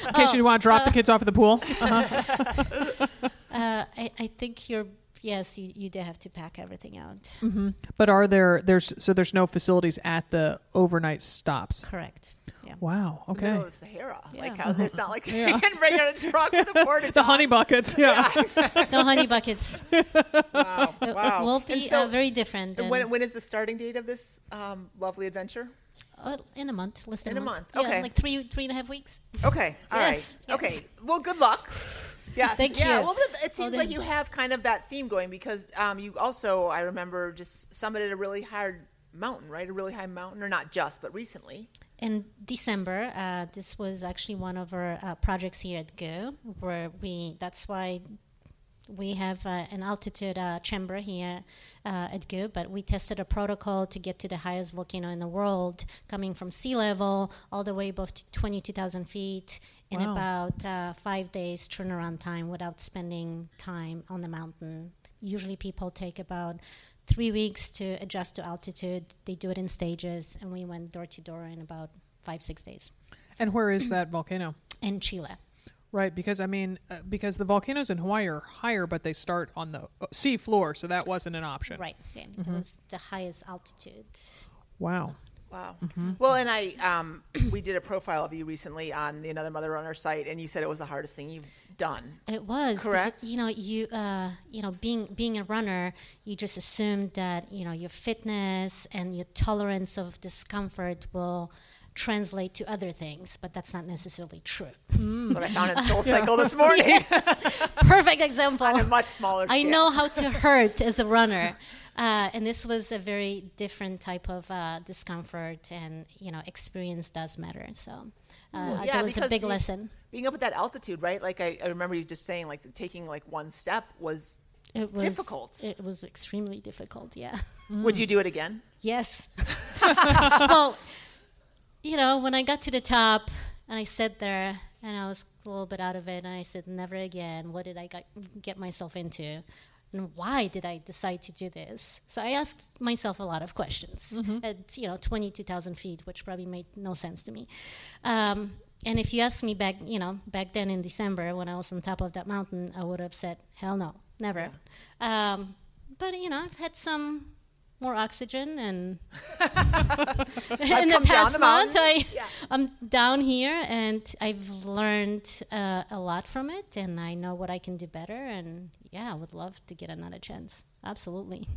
Speaker 1: in case you want to drop the kids off at the pool? Uh-huh.
Speaker 4: Uh, I, I think you're yes, you, you do have to pack everything out.
Speaker 1: Mm-hmm. But are there? There's so there's no facilities at the overnight stops.
Speaker 4: Correct. Yeah.
Speaker 1: Wow.
Speaker 3: In middle
Speaker 1: Okay.
Speaker 3: of the Sahara.
Speaker 4: Yeah.
Speaker 3: Like how there's not like
Speaker 1: Yeah.
Speaker 3: you can bring out a truck with a porta
Speaker 1: The honey buckets. Yeah.
Speaker 4: The honey buckets.
Speaker 3: Wow. wow.
Speaker 4: It
Speaker 3: Wow.
Speaker 4: will
Speaker 3: And
Speaker 4: be
Speaker 3: so-
Speaker 4: uh, very different.
Speaker 3: and when, when is the starting date of this um, lovely adventure?
Speaker 4: uh, in a month, less than
Speaker 3: In
Speaker 4: a
Speaker 3: a
Speaker 4: month.
Speaker 3: month,
Speaker 4: Yeah,
Speaker 3: okay.
Speaker 4: like three three and a half weeks.
Speaker 3: Okay. all right.
Speaker 4: Yes, yes.
Speaker 3: Okay. Well, good luck. Yes.
Speaker 4: Thank
Speaker 3: yeah.
Speaker 4: you.
Speaker 3: Well, but it
Speaker 4: Well,
Speaker 3: seems like you have kind of that theme going because um, you also, I remember, just summited a really hard mountain, right? A really high mountain, or not just, but recently.
Speaker 4: In December, uh, this was actually one of our uh, projects here at GU, where we. That's why we have uh, an altitude uh, chamber here uh, at GU, but we tested a protocol to get to the highest volcano in the world, coming from sea level all the way above to 22,000 feet in
Speaker 1: Wow.
Speaker 4: about uh, five days turnaround time without spending time on the mountain. Usually, people take about three weeks to adjust to altitude. They do it in stages, and we went door to door in about five, six days
Speaker 1: And where is that volcano?
Speaker 4: in Chile.
Speaker 1: Right, because I mean, uh, because the volcanoes in Hawaii are higher, but they start on the uh, sea floor, so that wasn't an option.
Speaker 4: Right. Yeah, It was the highest altitude.
Speaker 1: Wow.
Speaker 3: Wow.
Speaker 1: Mm-hmm.
Speaker 3: Well, and I, um, we did a profile of you recently on the Another Mother Runner site, and you said it was the hardest thing you've done.
Speaker 4: It was
Speaker 3: Correct.
Speaker 4: You know, you uh, you know, being being a runner, you just assume that you know your fitness and your tolerance of discomfort will translate to other things, but that's not necessarily true.
Speaker 3: That's what I found in Soul Cycle this morning
Speaker 4: Perfect example.
Speaker 3: on a much smaller
Speaker 4: I
Speaker 3: scale.
Speaker 4: know how to hurt as a runner. Uh, and this was a very different type of uh, discomfort, and you know, experience does matter. So uh,
Speaker 3: yeah,
Speaker 4: that was a big
Speaker 3: you-
Speaker 4: lesson.
Speaker 3: Being up at that altitude, right? Like I, I remember you just saying, like taking like one step was.
Speaker 4: It was
Speaker 3: difficult.
Speaker 4: It was extremely difficult. Yeah.
Speaker 3: Would you do it again?
Speaker 4: Yes. well, you know, when I got to the top and I sat there and I was a little bit out of it, and I said, never again. What did I got, get myself into? And why did I decide to do this? So I asked myself a lot of questions at, you know, 22,000 feet, which probably made no sense to me. Um, and if you asked me back, you know, back then in December when I was on top of that mountain, I would have said, hell no, never. Um, but, you know, I've had some more oxygen and in the past
Speaker 3: the
Speaker 4: month. I,
Speaker 3: Yeah.
Speaker 4: I'm down here and I've learned uh, a lot from it and I know what I can do better and yeah I would love to get another chance absolutely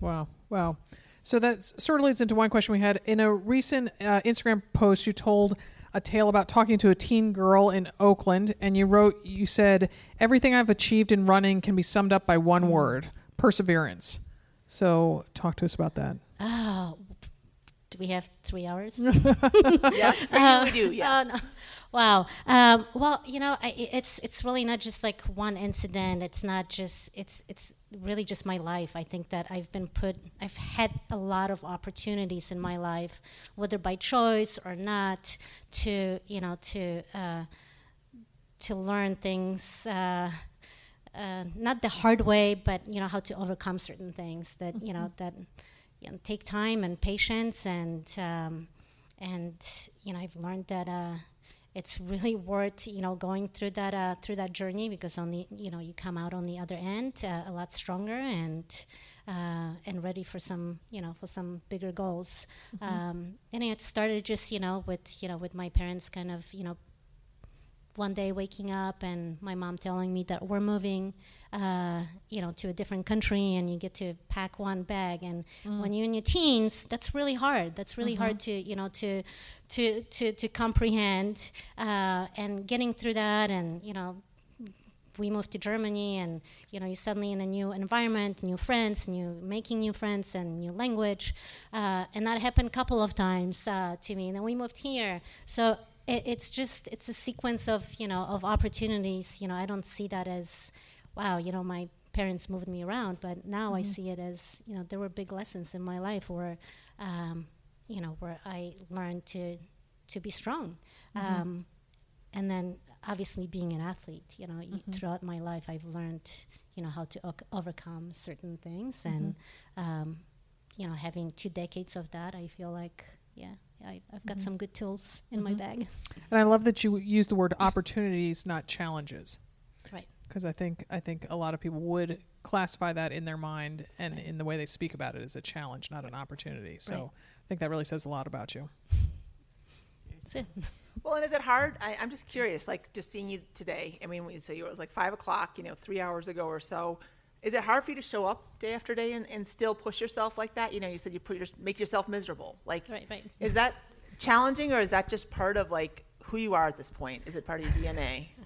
Speaker 1: Wow. Wow. So that sort of leads into one question we had. In a recent uh, Instagram post, you told a tale about talking to a teen girl in Oakland, and you wrote, you said, Everything I've achieved in running can be summed up by one word perseverance. So talk to us about that.
Speaker 4: oh do we have three hours
Speaker 3: Yes, for you we do. Yeah.
Speaker 4: Oh, no. Wow. Um, well, you know, I, i- it's it's really not just like one incident. It's not just it's it's really just my life. I think that I've been put. I've had a lot of opportunities in my life, whether by choice or not, to you know to uh, to learn things. Uh, uh, not the hard way, but you know how to overcome certain things that you know that you know, take time and patience, and um, and you know I've learned that uh, it's really worth you know going through that uh, through that journey because on the you know you come out on the other end uh, a lot stronger and uh, and ready for some you know for some bigger goals. Um, and it started just you know with you know with my parents kind of you know one day waking up and my mom telling me that we're moving, uh, you know, to a different country and you get to pack one bag. And when you're in your teens, that's really hard. That's really hard to, you know, to, to, to, to comprehend. Uh, and getting through that and, you know, we moved to Germany, and you know, you're suddenly in a new environment, new friends, new making new friends, and new language, uh, and that happened a couple of times uh, to me. And then we moved here, so it, it's just it's a sequence of you know of opportunities. You know, I don't see that as, wow, you know, my parents moved me around, but now mm-hmm. I see it as you know there were big lessons in my life where, um, you know, where I learned to to be strong, mm-hmm. um, and then obviously being an athlete, you know, mm-hmm. throughout my life I've learned you know how to o- overcome certain things, and mm-hmm. um, you know having two decades of that, I feel like yeah. I, have got mm-hmm. some good tools in my bag.
Speaker 1: And I love that you use the word opportunities, not challenges.
Speaker 4: Right
Speaker 1: because I think I think a lot of people would classify that in their mind and right. in the way they speak about it as a challenge, not an opportunity. So right. I think that really says a lot about you.
Speaker 3: well, and is it hard? I, am just curious, like just seeing you today. I mean, so you it was like five o'clock, you know, three hours ago or so. Is it hard for you to show up day after day and, and still push yourself like that? You know, you said you put your, make yourself miserable. Like,
Speaker 4: right, right.
Speaker 3: is that challenging or is that just part of like who you are at this point? Is it part of your DNA?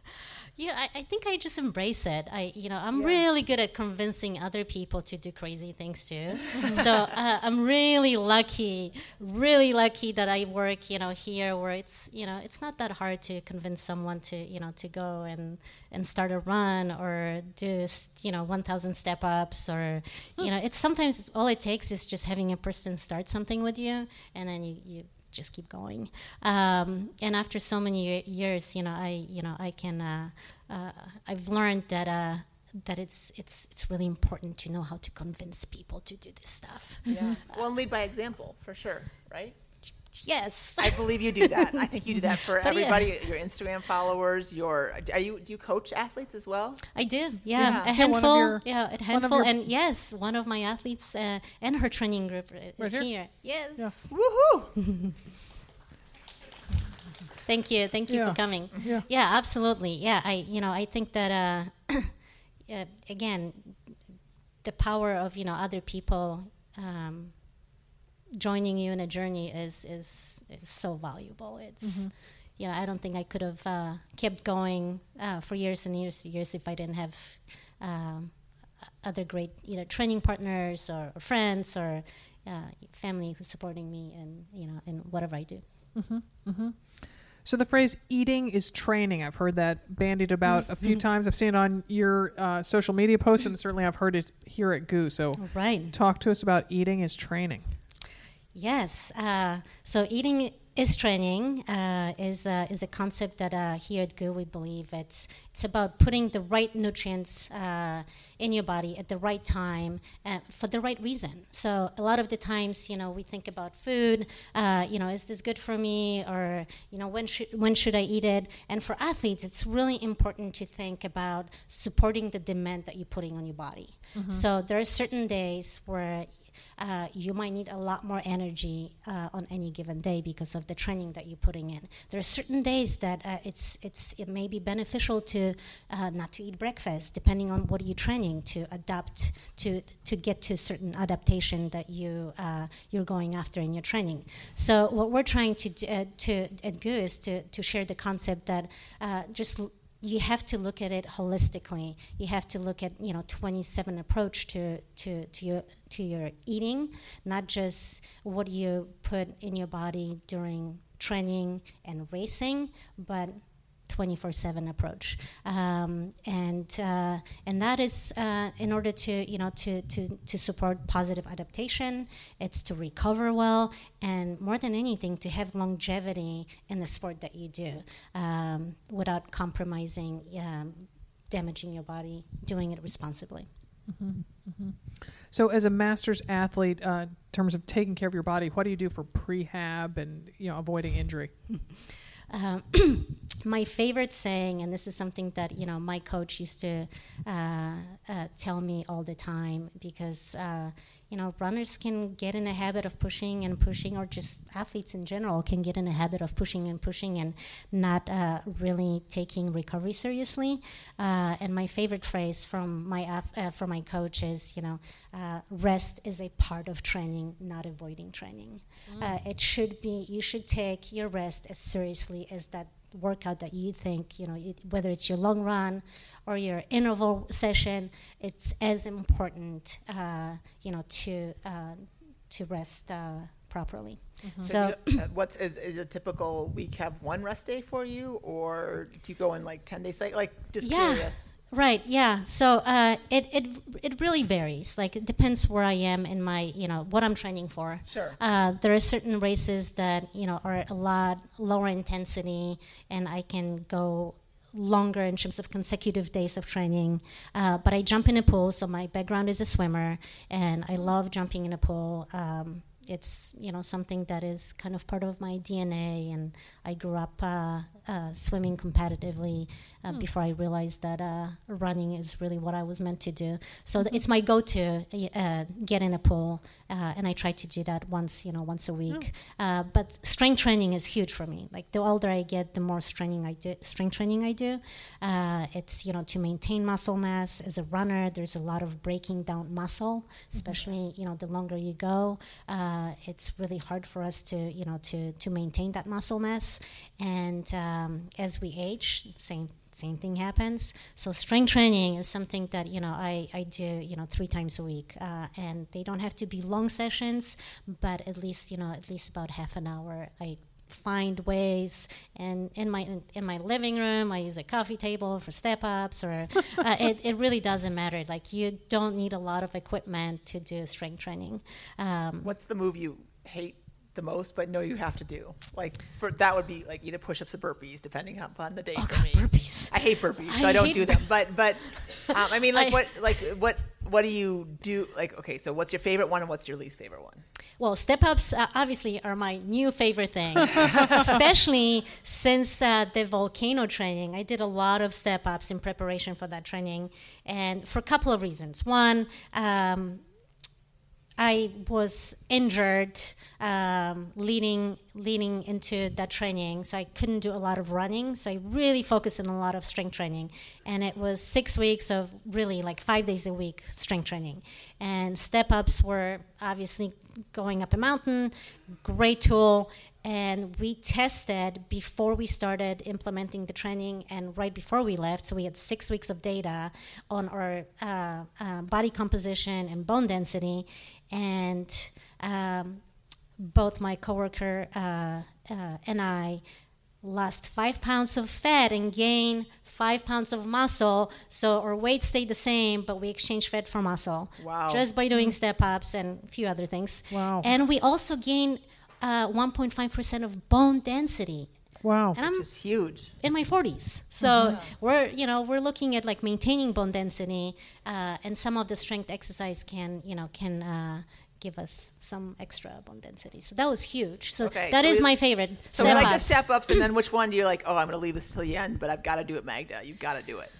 Speaker 4: Yeah, I, I, think I just embrace it. I, you know, I'm yeah. really good at convincing other people to do crazy things too. so uh, I'm really lucky, really lucky that I work, you know, here where it's, you know, it's not that hard to convince someone to, you know, to go and and start a run or do, you know, 1,000 step ups or, you know, it's sometimes all it takes is just having a person start something with you, and then you you just keep going. Um, and after so many years, you know, I you know I can uh, uh, I've learned that. Uh, that it's it's it's really important to know how to convince people to do this stuff.
Speaker 3: Yeah. well, lead by example for sure, right?
Speaker 4: Yes,
Speaker 3: I believe you do that. I think you do that for everybody. Yeah. Your Instagram followers. Your are you do you coach athletes as well?
Speaker 4: I do. Yeah, yeah. a handful. Your, yeah, a handful. And yes, one of my athletes uh, and her training group is right here. here. Yes. Yeah.
Speaker 3: Woohoo!
Speaker 4: Thank you. Thank you yeah. for coming. Yeah. yeah, absolutely. Yeah, I you know I think that uh, again the power of you know other people. Um, joining you in a journey is is is so valuable. It's mm-hmm. you know I don't think I could have uh, kept going uh, for years and years and years if I didn't have um, other great you know training partners or, or friends or uh, family who's supporting me and you know in whatever I do.
Speaker 1: Mm-hmm. Mm-hmm. So the phrase "eating is training," I've heard that bandied about a few times. I've seen it on your uh, social media posts, and certainly I've heard it here at GU. So,
Speaker 4: right.
Speaker 1: talk to us about eating is training.
Speaker 4: Yes. Uh, so eating is training uh, is uh, is a concept that uh, here at GU we believe it's it's about putting the right nutrients uh, in your body at the right time uh, for the right reason. So a lot of the times, you know, we think about food. Uh, you know, is this good for me, or you know, when should when should I eat it? And for athletes, it's really important to think about supporting the demand that you're putting on your body. Mm-hmm. So there are certain days where uh, you might need a lot more energy uh, on any given day because of the training that you're putting in. There are certain days that uh, it's it's it may be beneficial to uh, not to eat breakfast, depending on what you're training to adapt to to get to certain adaptation that you uh, you're going after in your training. So what we're trying to uh, to at GU is to to share the concept that just you have to look at it holistically. You have to look at you know 27 approach to to to your to your eating, not just what you put in your body during training and racing, but 24/7 approach, um, and uh, and that is uh, in order to you know to, to to support positive adaptation. It's to recover well, and more than anything, to have longevity in the sport that you do um, without compromising, um, damaging your body, doing it responsibly.
Speaker 1: Mm-hmm. Mm-hmm. So, as a masters athlete, uh, in terms of taking care of your body, what do you do for prehab and you know avoiding injury?
Speaker 4: Um, my favorite saying, and this is something that you know my coach used to uh, uh, tell me all the time, because uh, you know, runners can get in a habit of pushing and pushing, or just athletes in general can get in a habit of pushing and pushing and not uh, really taking recovery seriously. Uh, and my favorite phrase from my ath- uh, from my coach is, you know, uh, rest is a part of training, not avoiding training. Mm. Uh, it should be you should take your rest as seriously as that workout that you think, you know, it, whether it's your long run or your interval session, it's as important, uh, you know, to uh, to rest uh, properly.
Speaker 3: Mm-hmm. So,
Speaker 4: So,
Speaker 3: you- uh, what's is, is a typical week have one rest day for you, or do you go in like ten days? Like, like just
Speaker 4: Yeah.
Speaker 3: curious.
Speaker 4: Right. Yeah. So uh, it it it really varies. Like it depends where I am in my you know what I'm training for.
Speaker 3: Sure.
Speaker 4: Uh, there are certain races that you know are a lot lower intensity, and I can go longer in terms of consecutive days of training. Uh, but I jump in a pool, so my background is a swimmer, and I love jumping in a pool. Um, it's you know something that is kind of part of my DNA, and I grew up uh, uh, swimming competitively uh, before I realized that uh, running is really what I was meant to do. So th- it's my go-to uh, get in a pool, uh, and I try to do that once you know once a week. Uh, but strength training is huge for me. Like the older I get, the more strength I do. Strength training I do. Uh, it's you know to maintain muscle mass. As a runner, there's a lot of breaking down muscle, especially you know the longer you go. Uh, it's really hard for us to you know to to maintain that muscle mass, and um, as we age, same same thing happens. So strength training is something that you know I, I do you know three times a week, uh, and they don't have to be long sessions, but at least you know at least about half an hour. I find ways and in my in my living room i use a coffee table for step ups or uh, it, it really doesn't matter like you don't need a lot of equipment to do strength training um,
Speaker 3: What's the move you hate the most, but know you have to do? Like for that would be like either push-ups or burpees, depending upon the day
Speaker 4: oh
Speaker 3: for
Speaker 4: god
Speaker 3: me.
Speaker 4: burpees
Speaker 3: I hate burpees, so
Speaker 4: I
Speaker 3: I, don't do them. But but um, I mean, like
Speaker 4: I-
Speaker 3: what like what what do you do? Like okay, so what's your favorite one and what's your least favorite one?
Speaker 4: Well, step ups uh, obviously are my new favorite thing, especially since uh, the volcano training. I did a lot of step ups in preparation for that training, and for a couple of reasons. One, um, I was injured um, leading leading into that training, so I couldn't do a lot of running. So I really focused on a lot of strength training, and it was six weeks of really like five days a week strength training. And step ups were obviously going up a mountain, great tool. And we tested before we started implementing the training and right before we left. So we had six weeks of data on our uh, uh, body composition and bone density. And um, both my coworker uh, uh, and I lost five pounds of fat and gained five pounds of muscle. So our weight stayed the same, but we exchanged fat for muscle.
Speaker 3: Wow.
Speaker 4: Just by doing step ups and a few other things.
Speaker 1: Wow.
Speaker 4: And we also gained uh, 1.5% of bone density.
Speaker 1: Wow.
Speaker 4: And I'm
Speaker 3: Which is huge.
Speaker 4: in my 40s. So we're, you know, we're looking at like maintaining bone density, uh, and some of the strength exercise can, you know, can uh, give us some extra bone density. So that was huge. So
Speaker 3: Okay,
Speaker 4: that
Speaker 3: so
Speaker 4: is
Speaker 3: we-
Speaker 4: my favorite.
Speaker 3: So
Speaker 4: step
Speaker 3: we like the
Speaker 4: ups.
Speaker 3: step ups, and then which one do you like? Oh, I'm going to leave this till the end, but I've got to do it, Magda. You've got to do it.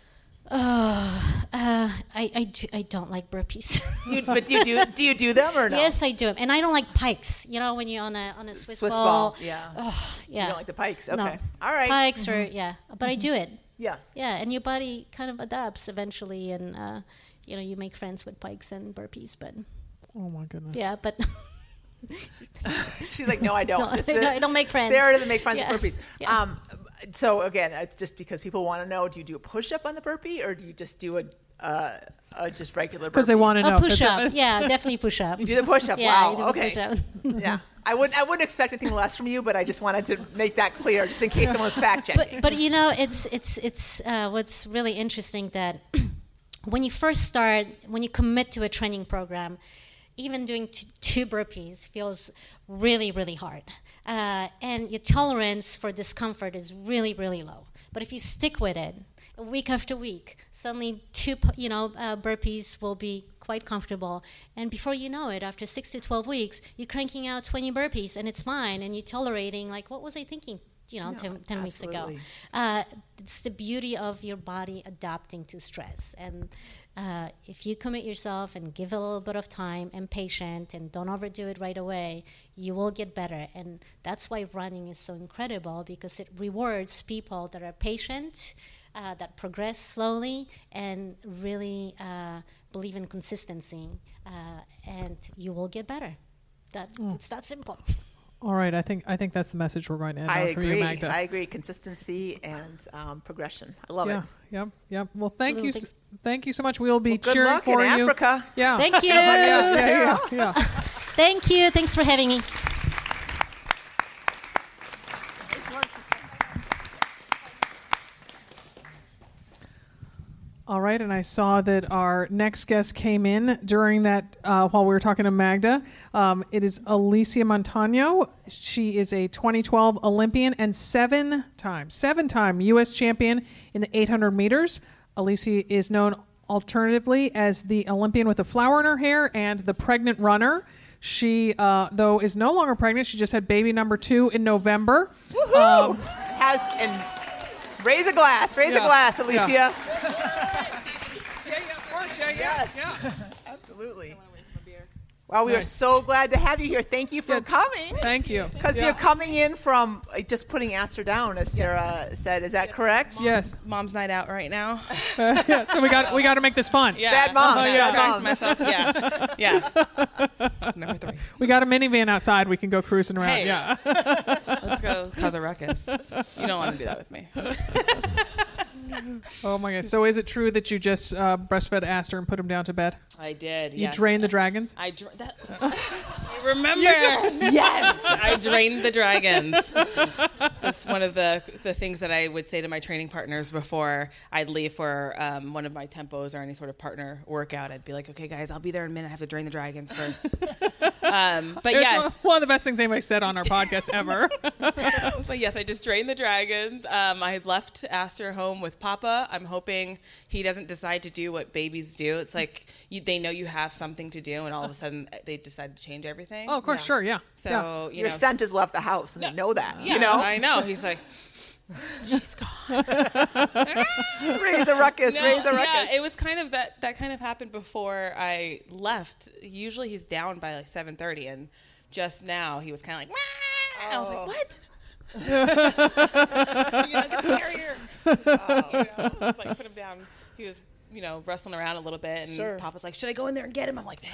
Speaker 4: Oh, uh, I, I, do, I don't like burpees.
Speaker 3: Do you, but do you do do you do them or no?
Speaker 4: Yes, I do. And I don't like pikes. You know, when you're on a on a Swiss,
Speaker 3: Swiss
Speaker 4: ball.
Speaker 3: ball, yeah.
Speaker 4: Ugh, yeah.
Speaker 3: You don't like the pikes?
Speaker 4: No.
Speaker 3: Okay. All right.
Speaker 4: Pikes or yeah, but I do it.
Speaker 3: Yes.
Speaker 4: Yeah, and your body kind of adapts eventually, and uh, you know you make friends with pikes and burpees. But
Speaker 1: Oh my goodness.
Speaker 4: yeah, but
Speaker 3: She's like, no, I don't.
Speaker 4: No,
Speaker 3: This-
Speaker 4: I don't- I don't make friends.
Speaker 3: Sarah doesn't make friends
Speaker 4: Yeah.
Speaker 3: with burpees.
Speaker 4: Yeah.
Speaker 3: Um, so again, it's just because people want to know: do you do a push up on the burpee, or do you just do a, uh, a just regular?
Speaker 1: Because they want to know.
Speaker 4: A push up. Yeah, definitely push up.
Speaker 3: You do the push up.
Speaker 4: Yeah, I
Speaker 3: wow.
Speaker 4: do the
Speaker 3: okay.
Speaker 4: push-up.
Speaker 3: yeah. I wouldn't. I wouldn't expect anything less from you, but I just wanted to make that clear, just in case someone was fact checking.
Speaker 4: but but you know it's it's it's uh, what's really interesting that when you first start when you commit to a training program even doing t- two burpees feels really really hard uh, and your tolerance for discomfort is really really low but if you stick with it week after week suddenly two you know uh, burpees will be quite comfortable and before you know it after 6 to 12 weeks you're cranking out 20 burpees and it's fine and you're tolerating like what was i thinking you know,
Speaker 3: No,
Speaker 4: 10, 10 weeks ago. Uh, it's the beauty of your body adapting to stress. And uh, if you commit yourself and give a little bit of time and patient and don't overdo it right away, you will get better. And that's why running is so incredible because it rewards people that are patient, uh, that progress slowly, and really uh, believe in consistency. Uh, and you will get better. That, It's that simple.
Speaker 1: All right, I think I think that's the message we're going to end
Speaker 3: I
Speaker 1: on for you, Magda.
Speaker 3: I agree. Consistency and um, progression. I love it.
Speaker 1: yeah,
Speaker 3: it.
Speaker 1: yep, yep. Well, thank
Speaker 4: Little
Speaker 1: you,
Speaker 4: things.
Speaker 1: thank you so much. We will be
Speaker 3: Well, good
Speaker 1: cheering
Speaker 3: luck
Speaker 1: for
Speaker 3: in
Speaker 1: you.
Speaker 3: Africa.
Speaker 1: Yeah,
Speaker 4: Thank you.
Speaker 1: yeah, yeah, yeah, yeah.
Speaker 4: Thank you. Thanks for having me.
Speaker 1: Right, and I saw that our next guest came in during that uh, while we were talking to Magda. Um, it is Alysia Montaño. She is a 2012 Olympian and seven time, seven time U.S. champion in the 800 meters. Alysia is known alternatively as the Olympian with a flower in her hair and the pregnant runner. She, uh, though, is no longer pregnant. She just had baby number two in November.
Speaker 3: Woohoo! Has and raise a glass. Raise
Speaker 1: Yeah.
Speaker 3: a glass, Alysia.
Speaker 1: Yeah, of course, yeah, yeah,
Speaker 3: Yes. Absolutely. Well, we are so glad to have you here. Thank you for
Speaker 1: Yeah.
Speaker 3: coming.
Speaker 1: Thank you.
Speaker 3: Because
Speaker 1: Yeah.
Speaker 3: you're coming in from uh, just putting Aster down, as Sarah said. Is that correct?
Speaker 1: Yes.
Speaker 5: Mom's night out right now.
Speaker 1: yeah, so we got we got to make this fun.
Speaker 5: Yeah.
Speaker 3: Bad mom,
Speaker 1: Oh,
Speaker 3: bad
Speaker 1: yeah.
Speaker 5: Back
Speaker 3: mom.
Speaker 5: myself. Yeah. Yeah. Number three.
Speaker 1: We got a minivan outside. We can go cruising around.
Speaker 5: Hey.
Speaker 1: Yeah.
Speaker 5: Let's go cause a ruckus. You don't want to do that with me.
Speaker 1: oh my god. So is it true that you just uh, breastfed Aster and put him down to bed?
Speaker 5: I did.
Speaker 1: You
Speaker 5: yes.
Speaker 1: drained the dragons.
Speaker 5: I dra- that, you remember? yes, I drained the dragons. That's one of the the things that I would say to my training partners before I'd leave for um, one of my tempos or any sort of partner workout. I'd be like, "Okay, guys, I'll be there in a minute. I have to drain the dragons first. um, but
Speaker 1: It's
Speaker 5: yes,
Speaker 1: one, one of the best things anybody said on our podcast ever.
Speaker 5: but yes, I just drained the dragons. Um, I had left Aster home with Papa. I'm hoping he doesn't decide to do what babies do. It's like you, they know you have something to do, and all of a sudden uh, they decide to change everything.
Speaker 1: oh, of course, sure, yeah.
Speaker 5: So
Speaker 1: yeah.
Speaker 5: you
Speaker 3: Your
Speaker 5: know,
Speaker 3: scent has left the house, and they know that.
Speaker 5: yeah,
Speaker 3: you know,
Speaker 5: I know. He's like, she's gone.
Speaker 3: raise a ruckus,
Speaker 5: No,
Speaker 3: raise a ruckus.
Speaker 5: yeah, it was kind of that. That kind of happened before I left. Usually he's down by like seven thirty, and just now he was kind of like, "Wah!" I was
Speaker 3: Oh.
Speaker 5: like, what? You know, get the carrier. You know, like put him down. He was, you know, wrestling around a little bit, and
Speaker 3: Sure.
Speaker 5: Papa's like, "Should I go in there and get him?" I'm like, "No,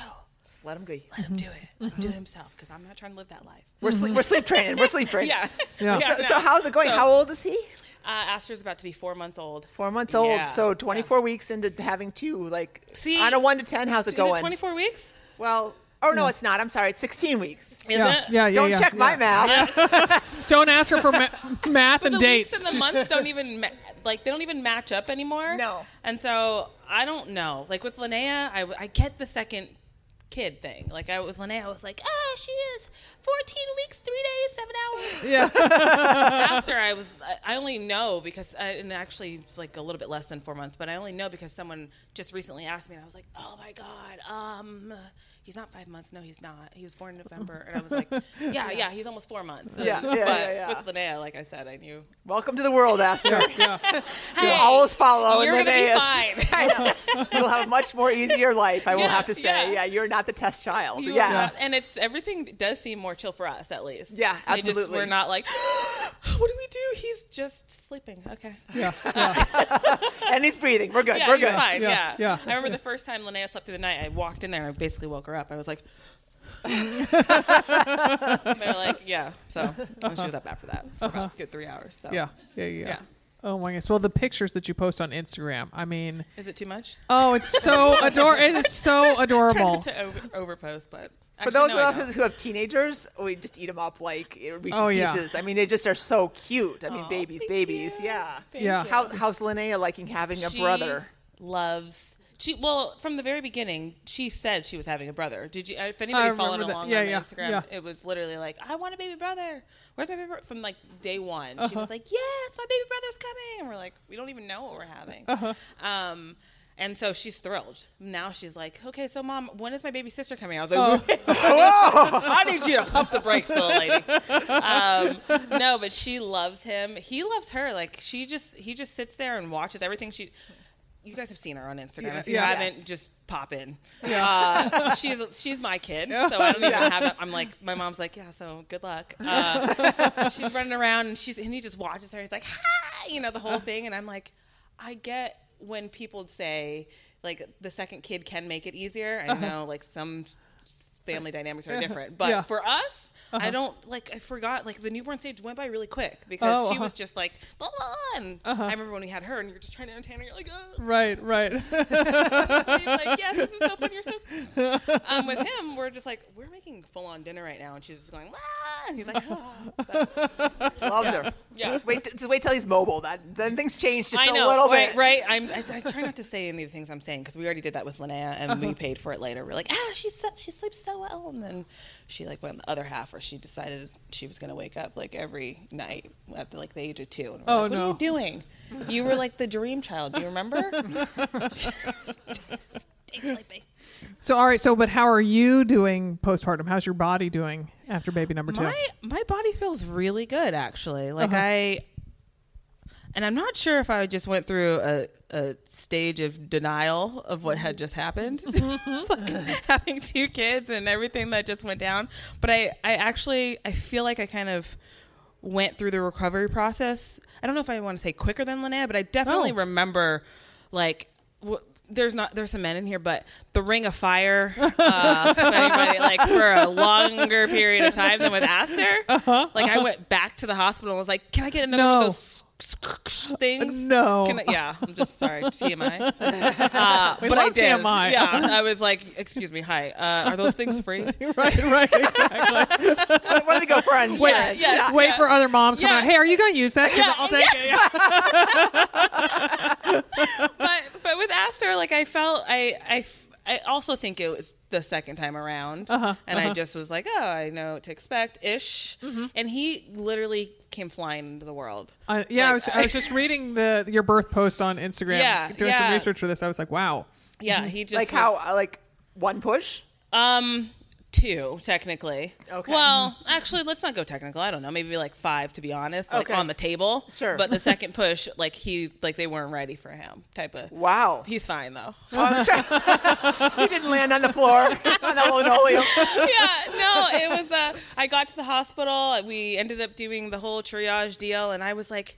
Speaker 3: Just let him go.
Speaker 5: let him do it. Let him do it himself, because I'm not trying to live that life."
Speaker 3: We're sleep, we're sleep training. We're sleep training.
Speaker 5: Yeah.
Speaker 1: Yeah.
Speaker 3: So, so how's it going?
Speaker 5: So-
Speaker 3: How old is he?
Speaker 5: Uh, Aster's about to be four months old.
Speaker 3: Four months old.
Speaker 5: Yeah.
Speaker 3: So 24 weeks into having two. Like
Speaker 5: See,
Speaker 3: on a one to ten, how's it
Speaker 5: Is it
Speaker 3: going?
Speaker 5: 24 weeks?
Speaker 3: Well, oh no, it's not. I'm sorry. It's 16 weeks.
Speaker 5: Is
Speaker 1: yeah,
Speaker 5: it?
Speaker 1: yeah, yeah,
Speaker 3: Don't
Speaker 1: yeah,
Speaker 3: check
Speaker 1: yeah.
Speaker 3: my math.
Speaker 1: Don't ask her for ma- math
Speaker 5: But
Speaker 1: and
Speaker 5: the
Speaker 1: dates.
Speaker 5: weeks and the months don't even ma- like they don't even match up anymore.
Speaker 3: No.
Speaker 5: And so I don't know. Like with Linnea, I, I get the second kid thing. Like I with Linnea, I was like, ah, she is 14 weeks, three days, seven hours.
Speaker 1: yeah.
Speaker 5: After I was, I- I only know because, I, and actually it's like a little bit less than four months, but I only know because someone just recently asked me, and I was like, oh my god, um. He's not five months. No, he's not. He was born in November, and I was like, "Yeah, yeah, he's almost four months."
Speaker 3: Yeah, yeah,
Speaker 5: but
Speaker 3: yeah, yeah.
Speaker 5: with Linnea, like I said, I knew
Speaker 3: Welcome to the world, Aster.
Speaker 1: yeah.
Speaker 3: You'll always follow.
Speaker 5: you're
Speaker 3: and
Speaker 5: gonna
Speaker 3: then
Speaker 5: be
Speaker 3: they-
Speaker 5: fine.
Speaker 3: I know. You'll have a much more easier life. I will have to say.
Speaker 5: yeah.
Speaker 3: Yeah. you're not the test child.
Speaker 5: You
Speaker 3: yeah.
Speaker 5: not- and it's everything does seem more chill for us at least.
Speaker 3: Yeah,
Speaker 5: They just-
Speaker 3: absolutely.
Speaker 5: we're not like, what do we do? He's just sleeping. Okay.
Speaker 1: yeah, yeah.
Speaker 3: And he's breathing. We're good.
Speaker 5: Yeah,
Speaker 3: We're good.
Speaker 5: fine.
Speaker 1: Yeah,
Speaker 5: Yeah,
Speaker 1: yeah.
Speaker 5: I remember the first time Linnea slept through the night. I walked in there and I basically woke her up. I was like, they're like, yeah. So uh-huh. and she was up after that for about uh-huh. a good three hours. So
Speaker 1: yeah, yeah, yeah,
Speaker 5: Yeah.
Speaker 1: Oh my gosh! Well, the pictures that you post on Instagram, I mean,
Speaker 5: Is it too much?
Speaker 1: oh, it's so adorable. It is so
Speaker 5: Try
Speaker 1: adorable.
Speaker 5: to over, overpost, but
Speaker 3: For
Speaker 5: actually,
Speaker 3: those
Speaker 5: no, I
Speaker 3: of
Speaker 5: don't.
Speaker 3: us who have teenagers, we just eat them up like you know, Reese's
Speaker 1: Oh, yeah.
Speaker 3: Pieces. I mean, they just are so cute. I mean,
Speaker 5: Aw,
Speaker 3: babies,
Speaker 5: thank
Speaker 3: babies.
Speaker 5: you.
Speaker 3: Yeah.
Speaker 5: Thank
Speaker 1: Yeah.
Speaker 5: you.
Speaker 3: How's, how's Linnea liking having a
Speaker 5: She
Speaker 3: brother?
Speaker 5: Loves. She well from the very beginning. She said she was having a brother. Did you? If anybody followed
Speaker 1: that.
Speaker 5: along
Speaker 1: Yeah,
Speaker 5: on
Speaker 1: yeah,
Speaker 5: Instagram,
Speaker 1: yeah.
Speaker 5: it was literally like, "I want a baby brother. Where's my baby?" brother? From like day one, she
Speaker 1: Uh-huh.
Speaker 5: was like, "Yes, my baby brother's coming." And we're like, "We don't even know what we're having."
Speaker 1: Uh-huh.
Speaker 5: Um, and so she's thrilled. Now she's like, "Okay, so mom, when is my baby sister coming?" I was like,
Speaker 1: Oh.
Speaker 5: I need you to pump the brakes, little lady. Um, no, but she loves him. He loves her. Like she just, he just sits there and watches everything she. You guys have seen her on Instagram.
Speaker 1: Yeah,
Speaker 5: if you
Speaker 1: yeah.
Speaker 5: haven't, just pop in. Uh, she's she's my kid, so I don't even have that. I'm like, my mom's like, yeah, so good luck. Uh, she's running around and she's and he just watches her. He's like, hi, you know, the whole thing, and I'm like, I get when people say like the second kid can make it easier. I know like some family dynamics are different, but
Speaker 1: Yeah.
Speaker 5: for us, I don't like. I forgot. Like the newborn stage went by really quick because
Speaker 1: Oh,
Speaker 5: she
Speaker 1: uh-huh.
Speaker 5: was just like, blah, blah, and I remember when we had her, and you're just trying to entertain her. You're like, oh.
Speaker 1: Right, right.
Speaker 5: like, yes, this is so fun. You're so. Um, with him, we're just like, we're making full on dinner right now, and she's just going, Wah! and he's like, oh. So,
Speaker 3: Loves her.
Speaker 5: Yeah.
Speaker 3: Just wait, just wait till he's mobile. That then things change just
Speaker 5: I
Speaker 3: a
Speaker 5: know,
Speaker 3: little
Speaker 5: right?
Speaker 3: bit.
Speaker 5: Right? I'm, I, I try not to say any of the things I'm saying because we already did that with Linnea, and we paid for it later. We're like, ah, she so, she sleeps so well, and then she like went the other half where she decided she was going to wake up like every night at the, like the age of two. And we're
Speaker 1: Oh,
Speaker 5: like, what
Speaker 1: no.
Speaker 5: are you doing? You were like the dream child. Do you remember? Stay sleeping.
Speaker 1: so, all right. So, but how are you doing postpartum? How's your body doing after baby number two?
Speaker 5: My my body feels really good actually. Like
Speaker 1: Uh-huh.
Speaker 5: I and I'm not sure if I just went through a, a stage of denial of what had just happened, like having two kids and everything that just went down. But I, I actually I feel like I kind of went through the recovery process. I don't know if I want to say quicker than Linnea, but I definitely
Speaker 1: Oh.
Speaker 5: remember like. W- there's not there's some men in here, but the Ring of Fire, uh, anybody, like for a longer period of time than with Aster. Like I went back to the hospital and was like, "Can I get another one
Speaker 1: No.
Speaker 5: of those things?"
Speaker 1: No.
Speaker 5: Can I, yeah, I'm just sorry, TMI. Uh,
Speaker 1: We
Speaker 5: but I
Speaker 1: love
Speaker 5: did.
Speaker 1: TMI.
Speaker 5: Yeah, I was like, "Excuse me, hi, uh, are those things free?"
Speaker 1: right, right, exactly.
Speaker 3: What do they go for on
Speaker 1: Wait,
Speaker 5: Yeah, yeah,
Speaker 1: wait
Speaker 5: yeah.
Speaker 1: for other moms coming
Speaker 5: Yeah.
Speaker 1: out. Hey, are you going to use that?
Speaker 5: Yeah,
Speaker 1: I'll take it. Yeah.
Speaker 5: but but with Aster, like I felt I I f- I also think it was the second time around,
Speaker 1: Uh-huh,
Speaker 5: and I
Speaker 1: uh-huh.
Speaker 5: just was like, oh, I know what to expect ish,
Speaker 1: Mm-hmm.
Speaker 5: and he literally came flying into the world.
Speaker 1: Uh, yeah, I was, I was just reading the your birth post on Instagram.
Speaker 5: Yeah,
Speaker 1: doing some research for this. I was like, wow.
Speaker 5: yeah, he just
Speaker 3: like
Speaker 5: was-
Speaker 3: how uh, like one push.
Speaker 5: Um, two technically.
Speaker 3: Okay.
Speaker 5: Well, actually, let's not go technical. I don't know. Maybe like five to be honest. Like
Speaker 3: Okay.
Speaker 5: on the table.
Speaker 3: Sure.
Speaker 5: But the second push, like he, like they weren't ready for him. Type of.
Speaker 3: Wow.
Speaker 5: He's fine though.
Speaker 3: Oh, he didn't land on the floor on the linoleum.
Speaker 5: yeah, no, it was. Uh, I got to the hospital. We ended up doing the whole triage deal, and I was like,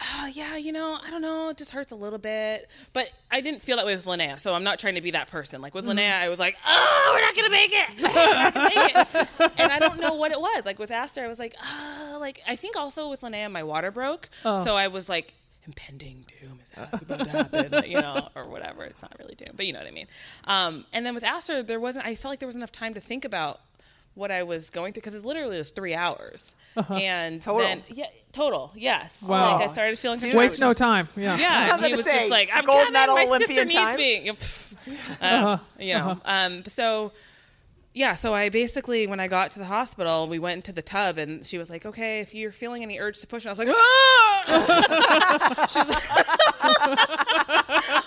Speaker 5: oh, yeah, you know, I don't know, it just hurts a little bit. But I didn't feel that way with Linnea, so I'm not trying to be that person. Like with Linnea, I was like, oh, we're not gonna make it. Gonna make it. and I don't know what it was. Like with Aster, I was like, ah, like I think also with Linnea, my water broke,
Speaker 1: Oh.
Speaker 5: so I was like. Impending doom is about to happen, you know, or whatever. It's not really doom, but you know what I mean. Um, and then with Aster, there wasn't. I felt like there was enough time to think about what I was going through because it literally was three hours. And
Speaker 3: Total?
Speaker 5: then yeah, total, yes.
Speaker 1: Wow.
Speaker 5: Like I started feeling
Speaker 1: Waste no time. Yeah.
Speaker 5: yeah,
Speaker 3: I was
Speaker 5: and he was
Speaker 3: say,
Speaker 5: just like, "I'm
Speaker 3: gold
Speaker 5: coming.
Speaker 3: medal
Speaker 5: My
Speaker 3: Olympian
Speaker 5: sister
Speaker 3: time."
Speaker 5: needs me." Pff. Uh, You know, um, so yeah, so I basically, when I got to the hospital, we went into the tub, and she was like, "Okay, if you're feeling any urge to push," and I was like, "Ah!" She's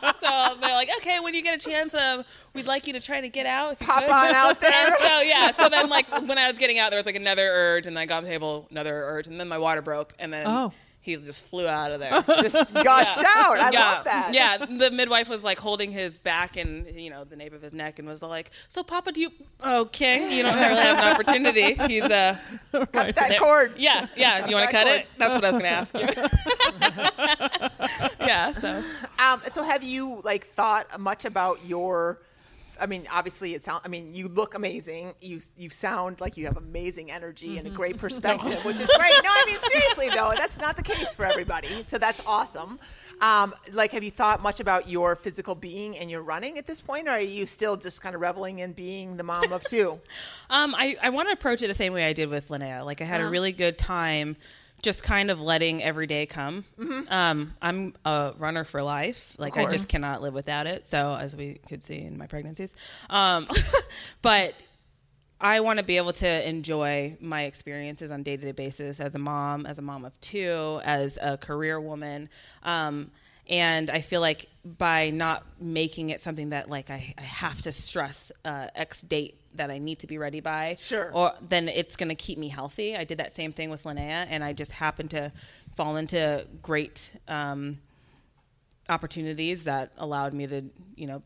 Speaker 5: like, so they're like, "Okay, when you get a chance, um, we'd like you to try to get out if you
Speaker 3: Pop
Speaker 5: could."
Speaker 3: on out there.
Speaker 5: And so yeah, so then like when I was getting out, there was like another urge, and then I got on the table, another urge, and then my water broke, and then
Speaker 1: Oh.
Speaker 5: He just flew out of there.
Speaker 3: Just gushed out. I
Speaker 5: yeah,
Speaker 3: love that.
Speaker 5: Yeah, the midwife was like holding his back and you know the nape of his neck and was like, "So, Papa, do you okay? You don't really have an opportunity. He's uh,
Speaker 1: Right.
Speaker 3: That cord.
Speaker 5: yeah, yeah. You want to cut
Speaker 3: cord.
Speaker 5: it? That's what I was going to ask you. yeah. So
Speaker 3: Um, so have you like thought much about your? I mean, obviously, it sounds. I mean, you look amazing. You you sound like you have amazing energy and a great perspective, which is great. No, I mean seriously though, that's not the case for everybody. So that's awesome. Um, like, have you thought much about your physical being and your running at this point, or are you still just kind of reveling in being the mom of two?
Speaker 5: Um, I, I want to approach it the same way I did with Linnea. Like I had a really good time just kind of letting every day come. Um, I'm a runner for life. Like I just cannot live without it. So as we could see in my pregnancies. Um, but I want to be able to enjoy my experiences on day to day basis as a mom, as a mom of two, as a career woman. Um, and I feel like by not making it something that like I, I have to stress uh, X date that I need to be ready by,
Speaker 3: Sure.
Speaker 5: or then it's going to keep me healthy. I did that same thing with Linnea, and I just happened to fall into great um, opportunities that allowed me to, you know,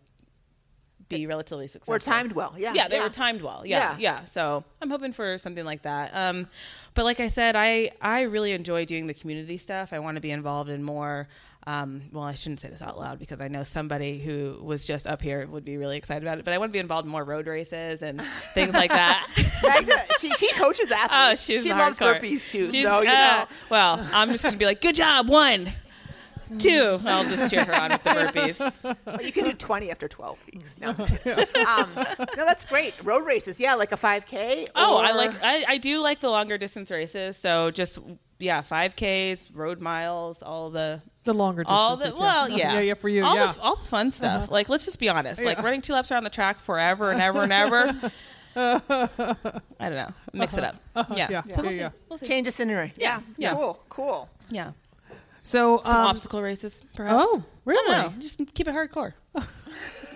Speaker 5: be relatively successful.
Speaker 3: Or timed well. Yeah.
Speaker 5: yeah, they were timed well. Yeah,
Speaker 3: Yeah.
Speaker 5: yeah, So I'm hoping for something like that. Um, but like I said, I I really enjoy doing the community stuff. I want to be involved in more. Um, well, I shouldn't say this out loud because I know somebody who was just up here would be really excited about it. But I want to be involved in more road races and things like that.
Speaker 3: Magda, she, she coaches athletes.
Speaker 5: Oh, she's
Speaker 3: she loves
Speaker 5: hardcore.
Speaker 3: burpees too.
Speaker 5: She's-
Speaker 3: so you
Speaker 5: uh,
Speaker 3: know.
Speaker 5: Well, I'm just gonna be like, good job, one, two. I'll just cheer her on with the burpees.
Speaker 3: Well, you can do 20 after 12 weeks. No, um, no that's great. Road races, yeah, like a 5K.
Speaker 5: Oh, I like I, I do like the longer distance races. So just yeah, five Ks, road miles, all the
Speaker 1: The longer
Speaker 5: all
Speaker 1: distances.
Speaker 5: All the well, yeah,
Speaker 1: yeah, yeah, for you,
Speaker 5: all
Speaker 1: yeah. Uh-huh.
Speaker 5: the all the fun stuff. Like let's just be honest, like
Speaker 1: Yeah.
Speaker 5: running two laps around the track forever and ever and ever. I don't know. Mix it up. Yeah,
Speaker 1: Uh-huh. yeah,
Speaker 5: So we'll
Speaker 1: yeah,
Speaker 5: see.
Speaker 1: yeah.
Speaker 5: We'll see.
Speaker 3: change the scenery. Yeah,
Speaker 5: Yeah.
Speaker 3: Cool, cool.
Speaker 5: Yeah,
Speaker 1: So,
Speaker 5: some
Speaker 1: um,
Speaker 5: obstacle races, perhaps.
Speaker 1: oh,
Speaker 5: I
Speaker 1: really?
Speaker 5: don't. Just keep it hardcore.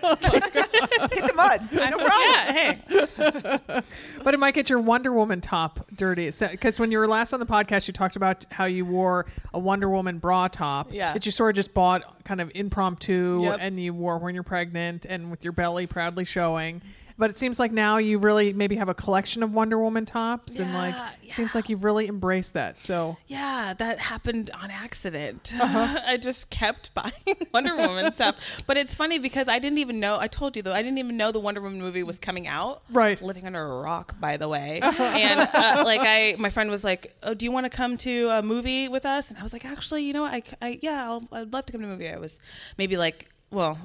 Speaker 3: Hit the mud. No problem.
Speaker 5: Yeah, hey.
Speaker 1: But it might get your Wonder Woman top dirty. Because when you were last on the podcast, you talked about how you wore a Wonder Woman bra top
Speaker 5: Yeah.
Speaker 1: that you sort of just bought kind of impromptu
Speaker 5: Yep.
Speaker 1: and you wore when you're pregnant and with your belly proudly showing. But it seems like now you really maybe have a collection of Wonder Woman tops and like
Speaker 5: Yeah,
Speaker 1: it seems like you've really embraced that. So
Speaker 5: Yeah, that happened on accident.
Speaker 1: Uh-huh.
Speaker 5: I just kept buying Wonder Woman stuff. But it's funny because I didn't even know, I told you though, I didn't even know the Wonder Woman movie was coming out.
Speaker 1: Right.
Speaker 5: Living under a rock, by the way. and uh, like, I, my friend was like, Oh, do you want to come to a movie with us? And I was like, Actually, you know what? I, I yeah, I'll, I'd love to come to a movie. I was maybe like, well,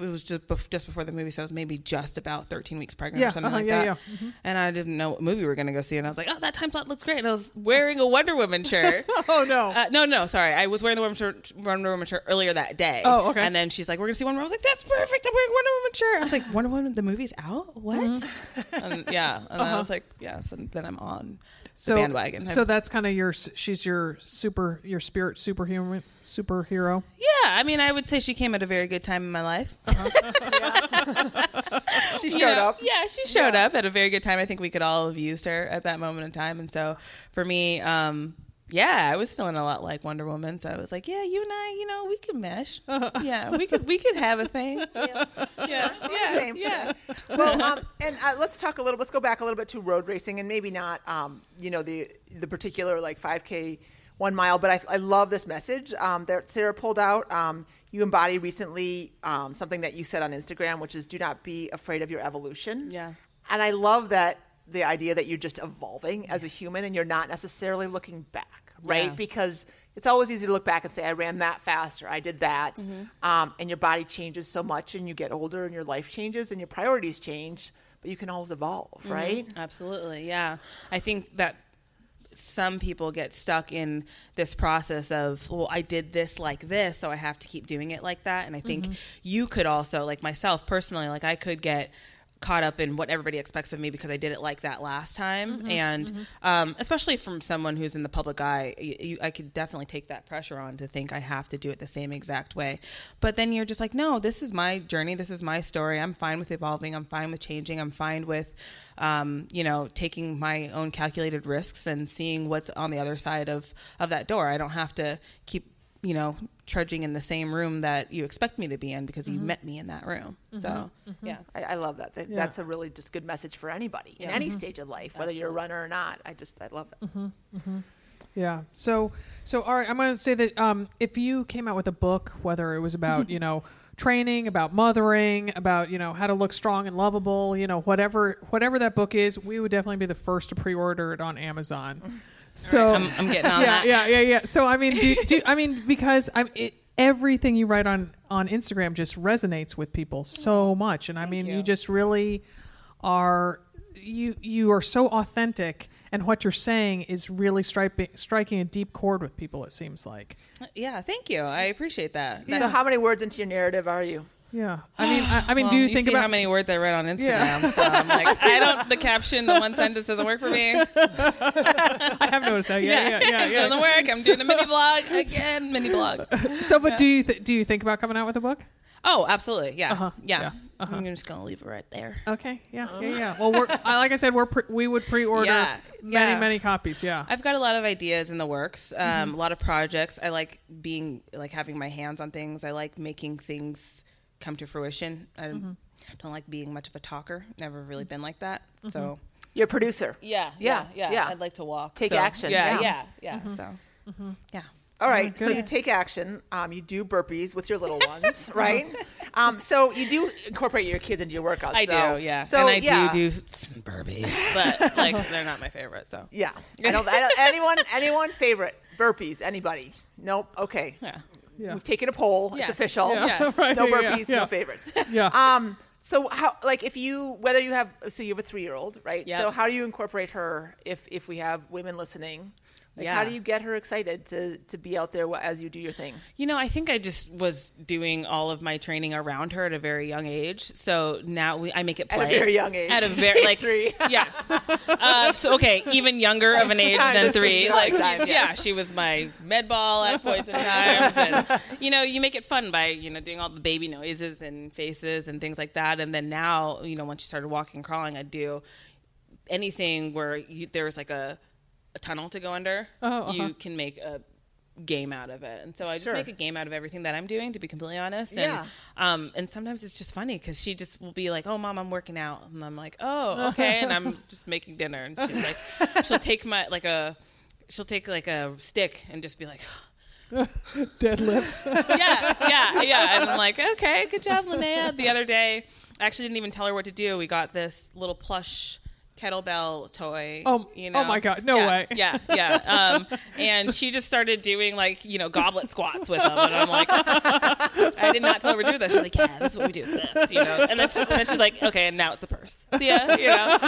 Speaker 5: it was just bef- just before the movie, so I was maybe just about 13 weeks pregnant
Speaker 1: Yeah,
Speaker 5: or something
Speaker 1: uh-huh,
Speaker 5: like
Speaker 1: yeah,
Speaker 5: that.
Speaker 1: yeah.
Speaker 5: And I didn't know what movie we were going to go see, and I was like, "Oh, that time slot looks great." And I was wearing a Wonder Woman shirt.
Speaker 1: Oh no.
Speaker 5: Uh, no, no, sorry. I was wearing the Wonder Woman, shirt, Wonder Woman shirt earlier that day.
Speaker 1: Oh, okay.
Speaker 5: And then she's like, "We're gonna see Wonder Woman." I was like, "That's perfect. I'm wearing Wonder Woman shirt." I was like, "Wonder Woman, the movie's out? What?"
Speaker 1: Mm-hmm.
Speaker 5: and yeah, and I was like, "Yeah." So then I'm on
Speaker 1: so
Speaker 5: the bandwagon.
Speaker 1: So that's kind of your she's your super your spirit superhuman superhero.
Speaker 5: yeah, I mean, I would say she came at a very good time in my life.
Speaker 3: She
Speaker 5: You
Speaker 3: showed
Speaker 5: know,
Speaker 3: up.
Speaker 5: Yeah, she showed up at a very good time. I think we could all have used her at that moment in time. And so for me, um, yeah, I was feeling a lot like Wonder Woman. So I was like, yeah, you and I, you know, we could mesh. Yeah, we could we could have a thing. Yeah, yeah, yeah.
Speaker 3: Same.
Speaker 5: yeah.
Speaker 3: well, um, and uh, let's talk a little. Let's go back a little bit to road racing, and maybe not, um, you know, the the particular like 5K, one mile. But I, I love this message um, that Sarah pulled out. Um, you embody recently um, something that you said on Instagram, which is "Do not be afraid of your evolution."
Speaker 5: Yeah.
Speaker 3: and I love that the idea that you're just evolving as a human and you're not necessarily looking back, right?
Speaker 5: Yeah.
Speaker 3: Because it's always easy to look back and say, I ran that faster, I did that.
Speaker 5: Mm-hmm.
Speaker 3: Um, and your body changes so much and you get older and your life changes and your priorities change, but you can always evolve,
Speaker 5: Mm-hmm.
Speaker 3: right?
Speaker 5: Absolutely, yeah. I think that some people get stuck in this process of, well, I did this like this, so I have to keep doing it like that. And I think you could also, like myself personally, like I could get caught up in what everybody expects of me because I did it like that last time. And um, especially from someone who's in the public eye, you, you, I could definitely take that pressure on to think I have to do it the same exact way. But then you're just like, no, this is my journey. This is my story. I'm fine with evolving. I'm fine with changing. I'm fine with, um, you know, taking my own calculated risks and seeing what's on the other side of, of that door. I don't have to keep, you know, trudging in the same room that you expect me to be in because you mm-hmm. met me in that room. Mm-hmm. So, mm-hmm. yeah.
Speaker 3: I, I love that. that
Speaker 1: Yeah.
Speaker 3: That's a really just good message for anybody in any stage of life, whether you're a runner or not. I just, I love that.
Speaker 1: Yeah. So, so all right. I'm going to say that um, if you came out with a book, whether it was about you know training, about mothering, about you know how to look strong and lovable, you know whatever whatever that book is, we would definitely be the first to pre-order it on Amazon. So
Speaker 5: I'm, I'm getting on
Speaker 1: yeah,
Speaker 5: that.
Speaker 1: yeah, yeah, yeah. So I mean, do, do I mean because I'm it, everything you write on on Instagram just resonates with people so much, and I mean, you.
Speaker 5: you.
Speaker 1: just really are you you are so authentic, and what you're saying is really striking striking a deep chord with people. It seems like, uh,
Speaker 5: Yeah, thank you. I appreciate that. That-
Speaker 3: So, how many words into your narrative are you?
Speaker 1: Yeah. I mean, I, I mean,
Speaker 5: Well,
Speaker 1: do you, think
Speaker 5: see
Speaker 1: about
Speaker 5: how many words I read on Instagram?
Speaker 1: Yeah.
Speaker 5: So I'm like, I don't. The caption, the one sentence doesn't work for me.
Speaker 1: I have noticed that. Yeah, yeah, yeah,
Speaker 5: it
Speaker 1: yeah.
Speaker 5: doesn't work. I'm doing a mini blog again. Mini blog.
Speaker 1: So, but do you th- do you think about coming out with a book?
Speaker 5: Oh, absolutely. Yeah,
Speaker 1: Uh-huh,
Speaker 5: yeah.
Speaker 1: yeah, uh-huh.
Speaker 5: I'm just gonna leave it right there.
Speaker 1: Okay, yeah, yeah, yeah. Well, we're I, like I said, we're pre- we would pre-order
Speaker 5: Yeah,
Speaker 1: many
Speaker 5: yeah.
Speaker 1: many copies. Yeah.
Speaker 5: I've got a lot of ideas in the works. Um,
Speaker 1: Mm-hmm.
Speaker 5: A lot of projects. I like being like having my hands on things. I like making things come to fruition. I,
Speaker 1: Mm-hmm.
Speaker 5: don't like being much of a talker. Never really been like that. So
Speaker 3: You're a producer.
Speaker 5: yeah,
Speaker 3: Yeah,
Speaker 5: yeah, yeah,
Speaker 3: yeah.
Speaker 5: I'd like to walk.
Speaker 3: Take
Speaker 5: so,
Speaker 3: action,
Speaker 5: Yeah,
Speaker 3: yeah.
Speaker 5: yeah, yeah. So yeah.
Speaker 3: All right, so you take action. Um, you do burpees with your little ones, right? Um, so you do incorporate your kids into your workouts.
Speaker 5: I
Speaker 3: so-
Speaker 5: do, yeah.
Speaker 3: So
Speaker 5: and I
Speaker 3: yeah,
Speaker 5: do do some burpees, but like they're not my favorite. So
Speaker 3: Yeah, I don't, I don't. Anyone? Anyone favorite burpees? Anybody? Nope. Okay.
Speaker 5: yeah.
Speaker 1: Yeah.
Speaker 3: We've taken a poll. It's official.
Speaker 1: Yeah,
Speaker 5: Yeah.
Speaker 1: right,
Speaker 3: No
Speaker 1: yeah,
Speaker 3: burpees,
Speaker 1: yeah.
Speaker 3: no favorites.
Speaker 1: Yeah.
Speaker 3: Um. So how, like, if you, whether you have, so you have a three-year-old, right?
Speaker 5: Yep.
Speaker 3: So how do you incorporate her if if we have women listening? Like, how do you get her excited to to be out there as you do your thing?
Speaker 5: You know, I think I just was doing all of my training around her at a very young age. So now we, I make it play.
Speaker 3: At a very young age.
Speaker 5: At a very
Speaker 3: She's
Speaker 5: like
Speaker 3: three.
Speaker 5: yeah. Uh, so okay, even younger of an age than three. Like
Speaker 3: time,
Speaker 5: yeah.
Speaker 3: yeah.
Speaker 5: she was my med ball at points in times, and you know, you make it fun by you know doing all the baby noises and faces and things like that. And then now, you know, once you started walking, crawling, I'd do anything where you, there was like a, a tunnel to go under.
Speaker 1: Oh, uh-huh.
Speaker 5: You can make a game out of it. And so I just
Speaker 3: Sure.
Speaker 5: make a game out of everything that I'm doing, to be completely honest. And,
Speaker 3: Yeah.
Speaker 5: Um, and sometimes it's just funny because she just will be like, "Oh, mom, I'm working out," and I'm like, "Oh, okay," and I'm just making dinner, and she's like, she'll take my like a, she'll take like a stick and just be like.
Speaker 1: Deadlifts.
Speaker 5: yeah, yeah, yeah. And I'm like, okay, good job, Linnea. The other day, I actually didn't even tell her what to do. We got this little plush kettlebell toy.
Speaker 1: Oh,
Speaker 5: you
Speaker 1: oh my God, no
Speaker 5: Yeah,
Speaker 1: way.
Speaker 5: Yeah, yeah. Um, and she just started doing like you know goblet squats with them, and I'm like, I did not tell her to do this. She's like, yeah, this is what we do. This, you know. And then, she, then she's like, okay, and now it's the purse. See ya, you know.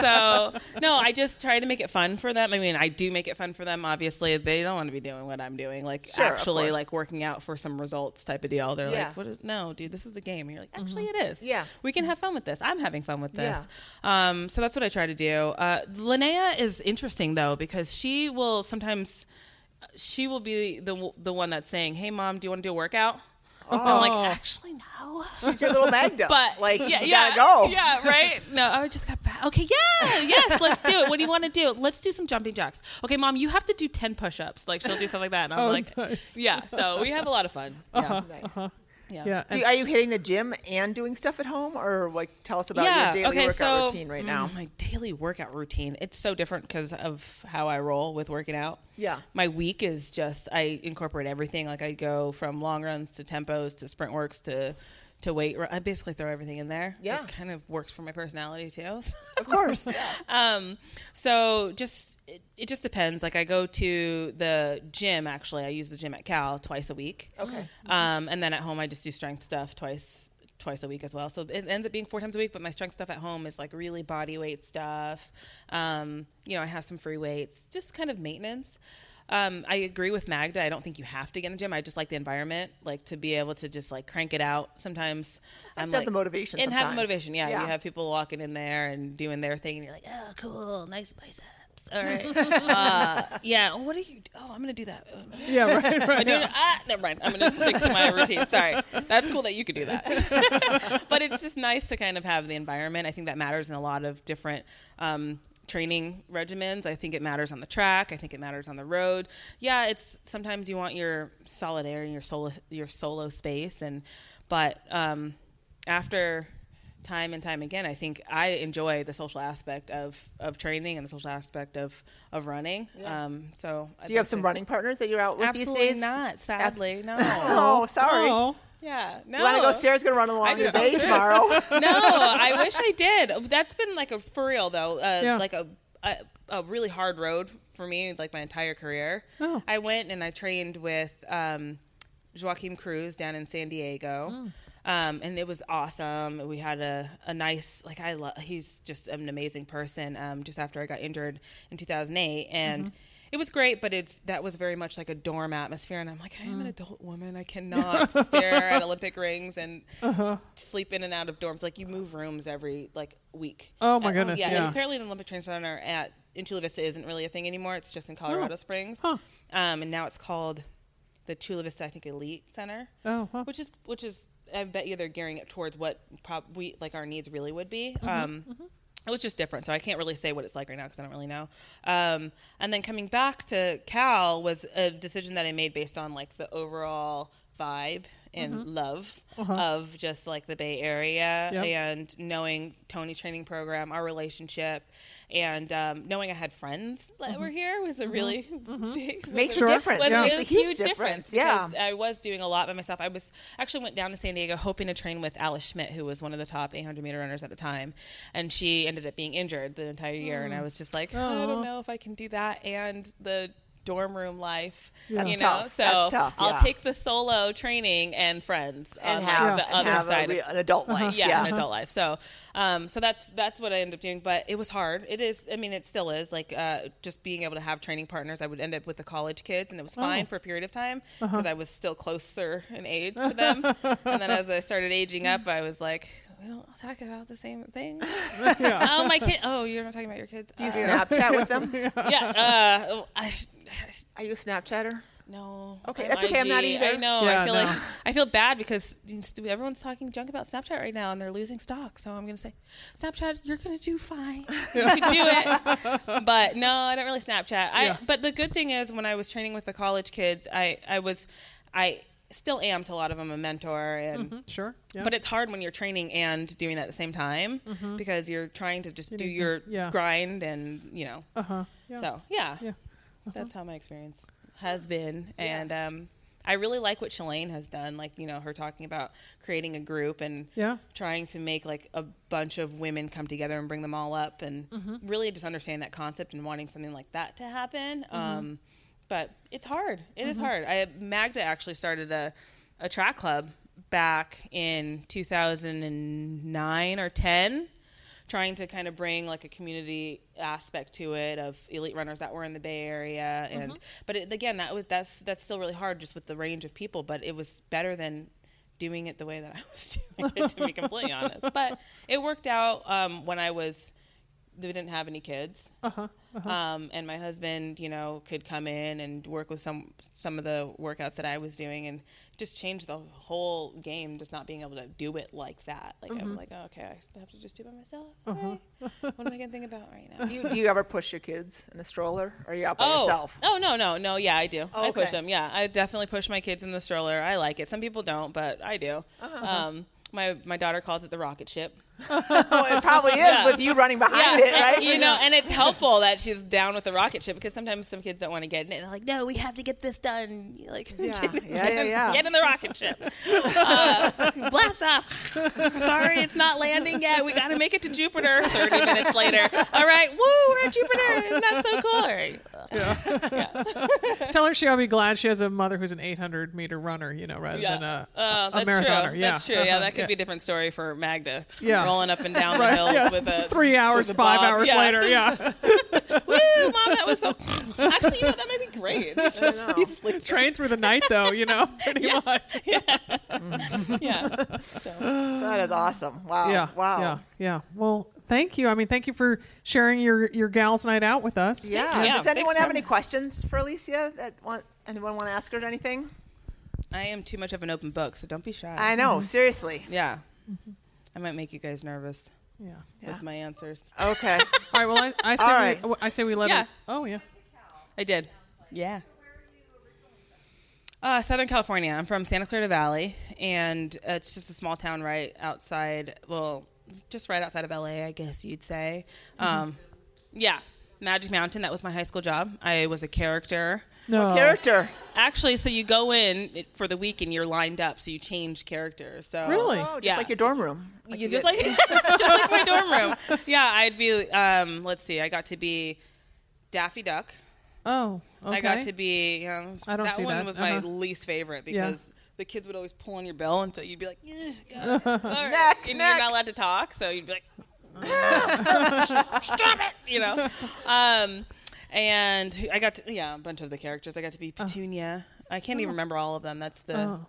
Speaker 5: So no, I just try to make it fun for them. I mean, I do make it fun for them. Obviously, they don't want to be doing what I'm doing, like
Speaker 3: Sure,
Speaker 5: actually like working out for some results type of deal. They're
Speaker 3: Yeah.
Speaker 5: like, what? is- No, dude, this is a game. And you're like, actually, it is.
Speaker 3: Yeah.
Speaker 5: we can have fun with this. I'm having fun with this. Um, so that's what I try to do. Uh, Linnea is interesting though because she will sometimes she will be the the one that's saying, "Hey, mom, do you want to do a workout?" And I'm
Speaker 1: Oh.
Speaker 5: like, actually, no.
Speaker 3: She's your little Magda.
Speaker 5: But
Speaker 3: like,
Speaker 5: yeah,
Speaker 3: you
Speaker 5: yeah,
Speaker 3: gotta go.
Speaker 5: Yeah, right. No, I just got back. Okay, yeah, yes, let's do it. What do you want to do? Let's do some jumping jacks. Okay, mom, you have to do ten push-ups. Like she'll do stuff like that, and I'm
Speaker 1: Oh,
Speaker 5: like,
Speaker 1: nice.
Speaker 5: yeah. So we have a lot of fun. Yeah,
Speaker 3: Nice.
Speaker 5: Yeah.
Speaker 1: yeah.
Speaker 3: Do,
Speaker 1: and-
Speaker 3: are you hitting the gym and doing stuff at home, or like tell us about your daily
Speaker 5: okay,
Speaker 3: workout
Speaker 5: so,
Speaker 3: routine right now?
Speaker 5: mm, My daily workout routine. It's so different because of how I roll with working out.
Speaker 3: Yeah.
Speaker 5: My week is just I incorporate everything. Like I go from long runs to tempos to sprint works to to weight. I basically throw everything in there.
Speaker 3: Yeah.
Speaker 5: It kind of works for my personality too.
Speaker 3: Of course.
Speaker 5: um, so just it, it just depends. Like I go to the gym. Actually, I use the gym at Cal twice a week.
Speaker 3: Okay.
Speaker 5: Um, and then at home, I just do strength stuff twice twice a week as well. So it ends up being four times a week. But my strength stuff at home is like really body weight stuff. Um, you know, I have some free weights, just kind of maintenance. Um, I agree with Magda. I don't think you have to get in the gym. I just like the environment, like to be able to just like crank it out. Sometimes
Speaker 3: to have the motivation
Speaker 5: and have the motivation. Yeah,
Speaker 3: Yeah.
Speaker 5: you have people walking in there and doing their thing, and you're like, oh, cool, nice biceps. All right. uh, yeah. What are you? Oh, I'm gonna do that.
Speaker 1: yeah, right,
Speaker 5: I
Speaker 1: right.
Speaker 5: do
Speaker 1: yeah.
Speaker 5: ah, never mind. I'm going to stick to my routine. Sorry. That's cool that you could do that. but it's just nice to kind of have the environment. I think that matters in a lot of different um, training regimens. I think it matters on the track. I think it matters on the road. Yeah, it's sometimes you want your solid air and your solo your solo space and but um, after time and time again, I think I enjoy the social aspect of, of training and the social aspect of, of running. Um, so I'd
Speaker 3: Do you have some
Speaker 5: to-
Speaker 3: running partners that you're out with
Speaker 5: Absolutely
Speaker 3: these days?
Speaker 5: not. Sadly, no.
Speaker 3: Oh, sorry.
Speaker 1: Oh,
Speaker 5: Yeah, no.
Speaker 3: You want to go? Sarah's gonna run along
Speaker 5: just
Speaker 3: today
Speaker 5: don't do it.
Speaker 3: tomorrow.
Speaker 5: no, I wish I did. That's been like a for real though, uh,
Speaker 1: Yeah.
Speaker 5: like a, a a really hard road for me, like my entire career.
Speaker 1: Oh.
Speaker 5: I went and I trained with um, Joaquim Cruz down in San Diego.
Speaker 1: Mm.
Speaker 5: Um, and it was awesome. We had a, a nice, like I love, he's just an amazing person. Um, just after I got injured in 2008 and
Speaker 1: Mm-hmm.
Speaker 5: It was great, but it's, that was very much like a dorm atmosphere. And I'm like, I am
Speaker 1: Mm.
Speaker 5: an adult woman. I cannot stare at Olympic rings and
Speaker 1: Uh-huh.
Speaker 5: sleep in and out of dorms. Like you move rooms every like week.
Speaker 1: Oh, my
Speaker 5: At-
Speaker 1: goodness,
Speaker 5: Yeah,
Speaker 1: yeah.
Speaker 5: Apparently the Olympic Training Center at in Chula Vista isn't really a thing anymore. It's just in Colorado Springs.
Speaker 1: Huh.
Speaker 5: Um, and now it's called the Chula Vista, I think, Elite Center.
Speaker 1: Oh, huh.
Speaker 5: Which is which is I bet you they're gearing it towards what prob- we like our needs really would be.
Speaker 1: Mm-hmm,
Speaker 5: Um, It was just different, so I can't really say what it's like right now because I don't really know. Um, and then coming back to Cal was a decision that I made based on like the overall vibe in love of just like the Bay Area
Speaker 1: Yep.
Speaker 5: and knowing Tony's training program, our relationship, and um, knowing I had friends that were mm-hmm. here was a mm-hmm. really mm-hmm. big
Speaker 3: Makes
Speaker 1: Sure.
Speaker 3: a difference.
Speaker 5: was,
Speaker 1: Yeah.
Speaker 5: it was
Speaker 3: a huge difference. Yeah.
Speaker 5: I was doing a lot by myself. I was actually went down to San Diego hoping to train with Alice Schmidt, who was one of the top 800 meter runners at the time, and she ended up being injured the entire year. And I mm. was just like, I don't know if I can do that and the dorm room life.
Speaker 3: That's
Speaker 5: you know,
Speaker 3: tough.
Speaker 5: so I'll
Speaker 3: yeah.
Speaker 5: take the solo training and friends
Speaker 3: and
Speaker 5: on
Speaker 3: have,
Speaker 5: like, the
Speaker 3: and
Speaker 5: other side.
Speaker 3: re-
Speaker 5: of,
Speaker 3: an adult life.
Speaker 5: yeah,
Speaker 3: Yeah.
Speaker 5: an adult life. So, um, so that's that's what I ended up doing. But it was hard. It is. I mean, it still is. Like uh, just being able to have training partners. I would end up with the college kids, and it was fine for a period of time because I was still closer in age to them. and then as I started aging up, I was like. We don't talk about the same things. Oh my kid! Oh, you're not talking about your kids.
Speaker 3: Do you
Speaker 5: Uh,
Speaker 3: Snapchat with them?
Speaker 5: yeah. Uh, I,
Speaker 3: Are you a Snapchatter?
Speaker 5: no.
Speaker 3: Okay,
Speaker 5: I'm
Speaker 3: that's okay, I'm not either.
Speaker 5: I know.
Speaker 1: Yeah,
Speaker 5: I feel
Speaker 1: no.
Speaker 5: like I feel bad because everyone's talking junk about Snapchat right now, and they're losing stock. So I'm gonna say, Snapchat, you're gonna do fine. You can do it. But no, I don't really Snapchat. I.
Speaker 1: Yeah.
Speaker 5: But the good thing is, when I was training with the college kids, I I was, I still am to a lot of them a mentor and.
Speaker 1: Sure. Yeah.
Speaker 5: But it's hard when you're training and doing that at the same time because you're trying to just do
Speaker 1: to-
Speaker 5: your
Speaker 1: yeah.
Speaker 5: grind and you know.
Speaker 1: uh huh. Yeah.
Speaker 5: So yeah,
Speaker 1: Yeah.
Speaker 5: that's how my experience has been, and um, I really like what Shalane has done. Like you know, her talking about creating a group and
Speaker 1: Yeah.
Speaker 5: trying to make like a bunch of women come together and bring them all up, and
Speaker 1: Mm-hmm.
Speaker 5: really just understand that concept and wanting something like that to happen.
Speaker 1: Mm-hmm.
Speaker 5: Um, but it's hard. It is hard. I Magda actually started a a track club back in 2009 or 10 trying to kind of bring like a community aspect to it of elite runners that were in the Bay Area and but it, again that was that's that's still really hard just with the range of people but it was better than doing it the way that I was doing it to be completely honest but it worked out um, when I was we didn't have any kids
Speaker 1: Uh-huh.
Speaker 5: um, and my husband, you know, could come in and work with some some of the workouts that I was doing, and just change the whole game. Just not being able to do it like that. Like I'm like, oh, okay, I have to just do it by myself. Okay. what am I gonna think about right now?
Speaker 3: Do you, do you ever push your kids in a stroller? Or are you out by
Speaker 5: Oh,
Speaker 3: yourself?
Speaker 5: oh no, no, no. Yeah, I do. I push
Speaker 3: okay.
Speaker 5: them. Yeah, I definitely push my kids in the stroller. I like it. Some people don't, but I do.
Speaker 3: Uh-huh.
Speaker 5: Um, my my daughter calls it the rocket ship.
Speaker 3: well, it probably is with you running behind it,
Speaker 5: and,
Speaker 3: right?
Speaker 5: You know, and it's helpful that she's down with the rocket ship because sometimes some kids don't want to get in it. They're like, "No, we have to get this done." You're like,
Speaker 3: Yeah,
Speaker 5: get,
Speaker 3: yeah,
Speaker 5: get
Speaker 3: yeah,
Speaker 5: in,
Speaker 3: yeah.
Speaker 5: get in the rocket ship. Uh, blast off. Sorry, it's not landing yet. We got to make it to Jupiter. Thirty minutes later. All right, woo, we're at Jupiter. Isn't that so cool? All right.
Speaker 1: Tell her she'll be glad she has a mother who's an 800 meter runner, you know, rather than a,
Speaker 5: Uh,
Speaker 1: a
Speaker 5: that's
Speaker 1: marathoner.
Speaker 5: true.
Speaker 1: Yeah.
Speaker 5: That's true. Yeah,
Speaker 1: Uh-huh.
Speaker 5: that could be a different story for Magda.
Speaker 1: Yeah.
Speaker 5: Rolling up and down the
Speaker 1: Right,
Speaker 5: hills
Speaker 1: yeah.
Speaker 5: with a
Speaker 1: Three hours,
Speaker 5: with a
Speaker 1: five
Speaker 5: bob.
Speaker 1: hours
Speaker 5: Yeah.
Speaker 1: later. Yeah.
Speaker 5: Woo, mom, that was so. Actually, you know that might be great. It's just
Speaker 3: know.
Speaker 5: sleep-
Speaker 1: Train through the night, though, you know, pretty much.
Speaker 5: yeah. So,
Speaker 3: that is awesome. Wow.
Speaker 1: Yeah.
Speaker 3: Wow.
Speaker 1: Yeah. Yeah. Well, thank you. I mean, thank you for sharing your, your gals' night out with us.
Speaker 3: Yeah.
Speaker 5: Yeah,
Speaker 3: Does anyone
Speaker 5: for
Speaker 3: have any questions for Alysia? That want anyone want to ask her anything?
Speaker 5: I am too much of an open book, so don't be shy.
Speaker 3: I know. Mm-hmm. Seriously.
Speaker 5: yeah. Mm-hmm. I might make you guys nervous
Speaker 1: Yeah.
Speaker 3: Yeah.
Speaker 5: with my answers.
Speaker 3: Okay.
Speaker 1: All right. Well, I, I say
Speaker 3: All
Speaker 1: we,
Speaker 3: right.
Speaker 1: I say we let
Speaker 5: Yeah.
Speaker 1: her. Oh yeah.
Speaker 5: I did. Yeah. Uh, Southern California. I'm from Santa Clarita Valley, and uh, it's just a small town right outside. Well, just right outside of LA, I guess you'd say. Um, yeah, Magic Mountain. That was my high school job. I was a character.
Speaker 1: No.
Speaker 3: Character.
Speaker 5: Actually, so you go in for the week and you're lined up, so you change characters. So
Speaker 1: Really?
Speaker 3: Oh, just
Speaker 5: Yeah.
Speaker 3: like your dorm room.
Speaker 5: you
Speaker 3: you
Speaker 5: just
Speaker 3: get-
Speaker 5: like just like my dorm room. Yeah, I'd be. Um, let's see. I got to be Daffy Duck.
Speaker 1: Oh. Okay.
Speaker 5: I got to be. You know,
Speaker 1: I don't
Speaker 5: that
Speaker 1: see
Speaker 5: one
Speaker 1: that.
Speaker 5: was my
Speaker 1: Uh-huh.
Speaker 5: least favorite
Speaker 1: Yeah.
Speaker 5: because the kids would always pull on your bell until you'd be like, "Eh, God, all right."
Speaker 3: Neck,
Speaker 5: and
Speaker 3: neck.
Speaker 5: you're not allowed to talk, so you'd be like, stop it, you know. Um, and I got to, yeah, a bunch of the characters. I got to be Petunia. I can't even remember all of them. That's the
Speaker 1: Oh.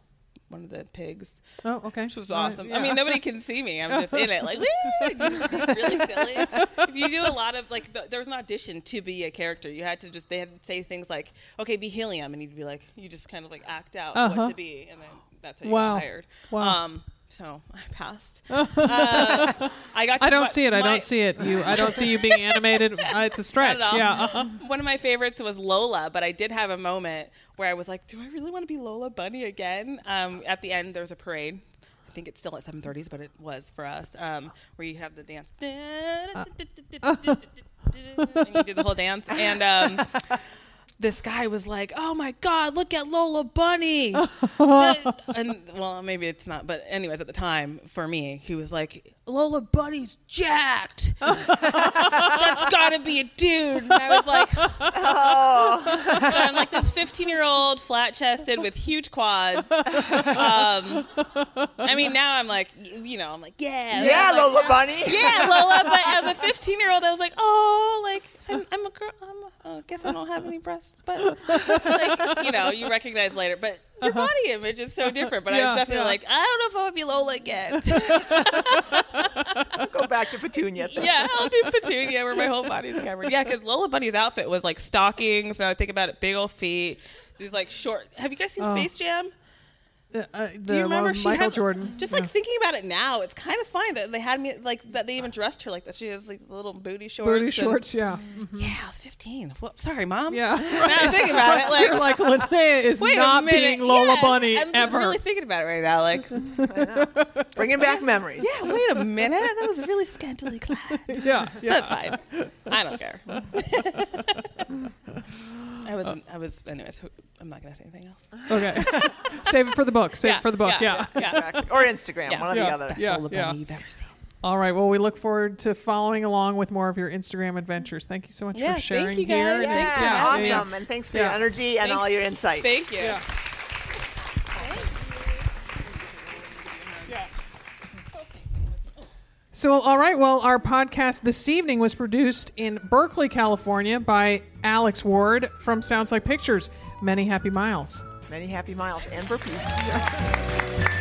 Speaker 5: one of the pigs.
Speaker 1: Oh, okay.
Speaker 5: Which was awesome.
Speaker 1: yeah.
Speaker 5: I mean, nobody can see me. I'm just in it, like, woo! It's really silly. If you do a lot of like, th- there was an audition to be a character. You had to just they had to say things like, "Okay, be helium," and you'd be like, you just kind of like act out
Speaker 1: Uh-huh.
Speaker 5: what to be, and then that's how you
Speaker 1: Wow.
Speaker 5: got hired.
Speaker 1: Wow.
Speaker 5: Um, so I passed. uh, I got. To
Speaker 1: I don't see it. I
Speaker 5: my-
Speaker 1: don't see it. You. I don't see you being animated. Uh, it's a stretch.
Speaker 5: Not at all.
Speaker 1: Yeah. uh-huh.
Speaker 5: One of my favorites was Lola, but I did have a moment where I was like, "Do I really want to be Lola Bunny again?" Um, at the end, there was a parade. I think it's still at 7:30s, but it was for us, um, where you have the dance, and you do the whole dance, and um, this guy was like, "Oh my God, look at Lola Bunny!" and well, maybe it's not, but anyways, at the time for me, he was like, "Lola Bunny's jacked. That's got to be a dude." And I was like, "Oh." So I'm like this 15 year old, flat chested with huge quads. Um, I mean, now I'm like, you know, I'm like, yeah,
Speaker 3: Yeah,
Speaker 5: like,
Speaker 3: Lola Bunny.
Speaker 5: yeah, Lola. But as a 15 year old, I was like, oh, like I'm, I'm a girl. I'm a, I guess I don't have any breasts, but like, you know, you recognize later. But your body image is so different. But I was definitely
Speaker 1: yeah.
Speaker 5: like, I don't know if I would be Lola again.
Speaker 3: Go back to Petunia. then.
Speaker 5: yeah, I'll do Petunia where my whole body's covered. Yeah, because Lola Bunny's outfit was like stockings. And I think about it, big old feet. These like short. Have you guys seen
Speaker 1: Oh.
Speaker 5: Space Jam?
Speaker 1: Uh, uh,
Speaker 5: Do you remember
Speaker 1: well,
Speaker 5: she
Speaker 1: Michael
Speaker 5: had,
Speaker 1: Jordan?
Speaker 5: Just
Speaker 1: Yeah.
Speaker 5: like thinking about it now, it's kind of fine that they had me like that. They even dressed her like that. She has like little booty shorts.
Speaker 1: booty
Speaker 5: and-
Speaker 1: shorts. Yeah.
Speaker 5: Yeah, I was 15. Well, sorry, mom.
Speaker 1: Yeah.
Speaker 5: Now I think about it,
Speaker 1: You're
Speaker 5: like,
Speaker 1: like Linnea is
Speaker 5: wait
Speaker 1: not being Lola
Speaker 5: Yeah,
Speaker 1: Bunny
Speaker 5: I'm just
Speaker 1: ever.
Speaker 5: really thinking about it right now. Like,
Speaker 3: Bringing back memories.
Speaker 5: yeah, wait a minute. That was really scantily clad.
Speaker 1: yeah. Yeah.
Speaker 5: That's fine. I don't care. I was. I was. Anyways, I'm not gonna say anything else.
Speaker 1: Okay. Save it for the book. Save it for the book. Yeah.
Speaker 5: Yeah.
Speaker 3: Exactly. Or Instagram,
Speaker 5: Yeah.
Speaker 3: one or
Speaker 1: Yeah.
Speaker 3: the other.
Speaker 5: Best
Speaker 1: Yeah,
Speaker 5: Lola
Speaker 1: yeah.
Speaker 5: You've ever seen.
Speaker 1: All right. Well, we look forward to following along with more of your Instagram adventures. Thank you so much
Speaker 5: Yeah,
Speaker 1: for
Speaker 5: thank
Speaker 1: sharing
Speaker 5: you, guys.
Speaker 1: here. and-
Speaker 5: Yeah,
Speaker 3: Yeah,
Speaker 1: yeah,
Speaker 3: awesome.
Speaker 1: yeah.
Speaker 3: And thanks for
Speaker 1: Yeah.
Speaker 3: your energy and
Speaker 5: Thanks.
Speaker 3: all your insight.
Speaker 5: Thank you.
Speaker 1: Yeah. So, all right. Well, our podcast this evening was produced in Berkeley, California by Alex Ward from Sounds Like Pictures. Many happy miles.
Speaker 3: Many happy miles and burpees.